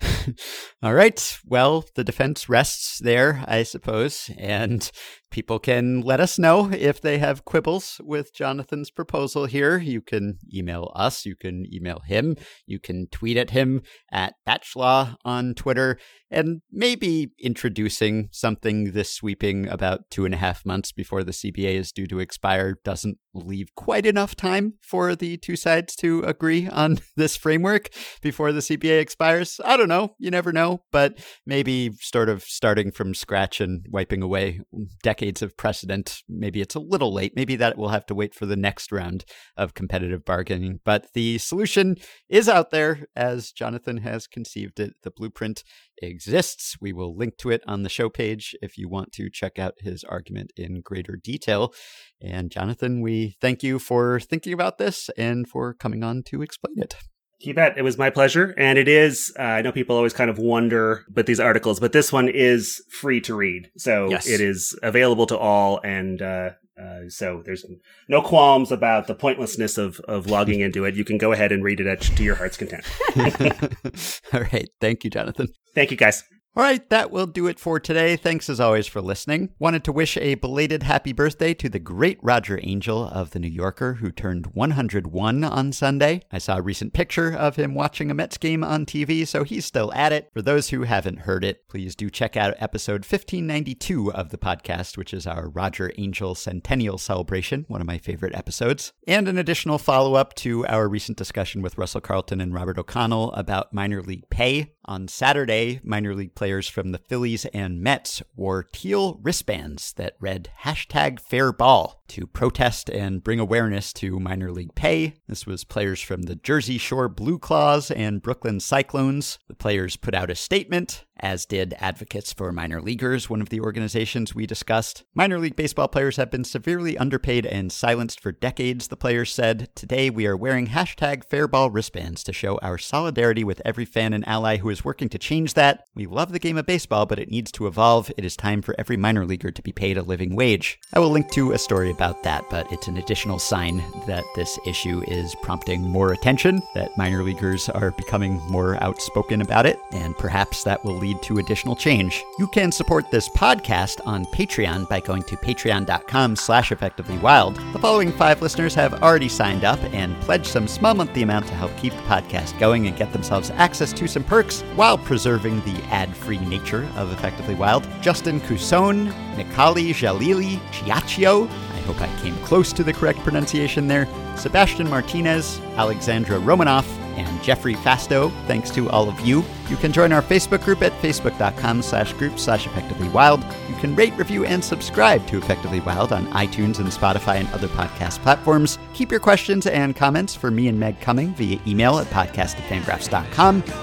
All right. Well, the defense rests there, I suppose, and people can let us know if they have quibbles with Jonathan's proposal here. You can email us, you can email him, you can tweet at him at bachlaw on Twitter, and maybe introducing something this sweeping about two and a half months before the CBA is due to expire doesn't leave quite enough time for the two sides to agree on this framework before the CBA expires. I don't know. You never know. But maybe sort of starting from scratch and wiping away decades of precedent, maybe it's a little late. Maybe that will have to wait for the next round of competitive bargaining. But the solution is out there as Jonathan has conceived it. The blueprint exists. We will link to it on the show page if you want to check out his argument in greater detail. And Jonathan, we thank you for thinking about this and for coming on to explain it. You bet. It was my pleasure. And it is, uh, I know people always kind of wonder with these articles, but this one is free to read. So yes. it is available to all. And, uh, uh, so there's no qualms about the pointlessness of, of logging into it. You can go ahead and read it at, to your heart's content. all right. Thank you, Jonathan. Thank you, guys. All right, that will do it for today. Thanks as always for listening. Wanted to wish a belated happy birthday to the great Roger Angell of The New Yorker, who turned 101 on Sunday. I saw a recent picture of him watching a Mets game on TV, so he's still at it. For those who haven't heard it, please do check out episode 1592 of the podcast, which is our Roger Angell Centennial Celebration, one of my favorite episodes, and an additional follow up to our recent discussion with Russell Carleton and Robert O'Connell about minor league pay. On Saturday, minor league players from the Phillies and Mets wore teal wristbands that read hashtag fair ball to protest and bring awareness to minor league pay. This was players from the Jersey Shore BlueClaws and Brooklyn Cyclones. The players put out a statement as did Advocates for Minor Leaguers, one of the organizations we discussed. Minor league baseball players have been severely underpaid and silenced for decades, the players said. Today we are wearing hashtag fairball wristbands to show our solidarity with every fan and ally who is working to change that. We love the game of baseball, but it needs to evolve. It is time for every minor leaguer to be paid a living wage. I will link to a story about that, but it's an additional sign that this issue is prompting more attention, that minor leaguers are becoming more outspoken about it, and perhaps that will lead to additional change. You can support this podcast on Patreon by going to patreon.com slash effectivelywild. The following five listeners have already signed up and pledged some small monthly amount to help keep the podcast going and get themselves access to some perks while preserving the ad-free nature of Effectively Wild. Justin Cusone, Nikali Jalili Chiaccio, hope I came close to the correct pronunciation there, Sebastian Martinez, Alexandra Romanoff, and Jeffrey Fasto. Thanks to all of you. You can join our Facebook group at facebook.com slash group slash effectively wild. You can rate, review, and subscribe to Effectively Wild on iTunes and Spotify and other podcast platforms. Keep your questions and comments for me and Meg coming via email at podcast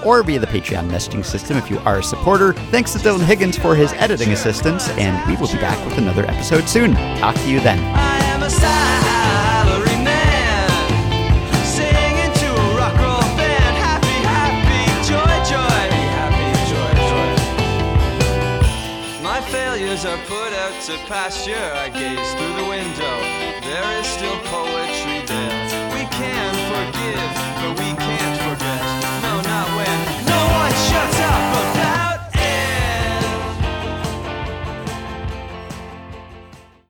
or via the Patreon messaging system if you are a supporter. Thanks to Dylan Higgins for his editing assistance, and we will be back with another episode soon. Talk to you then. Pasteur I gazed through the window.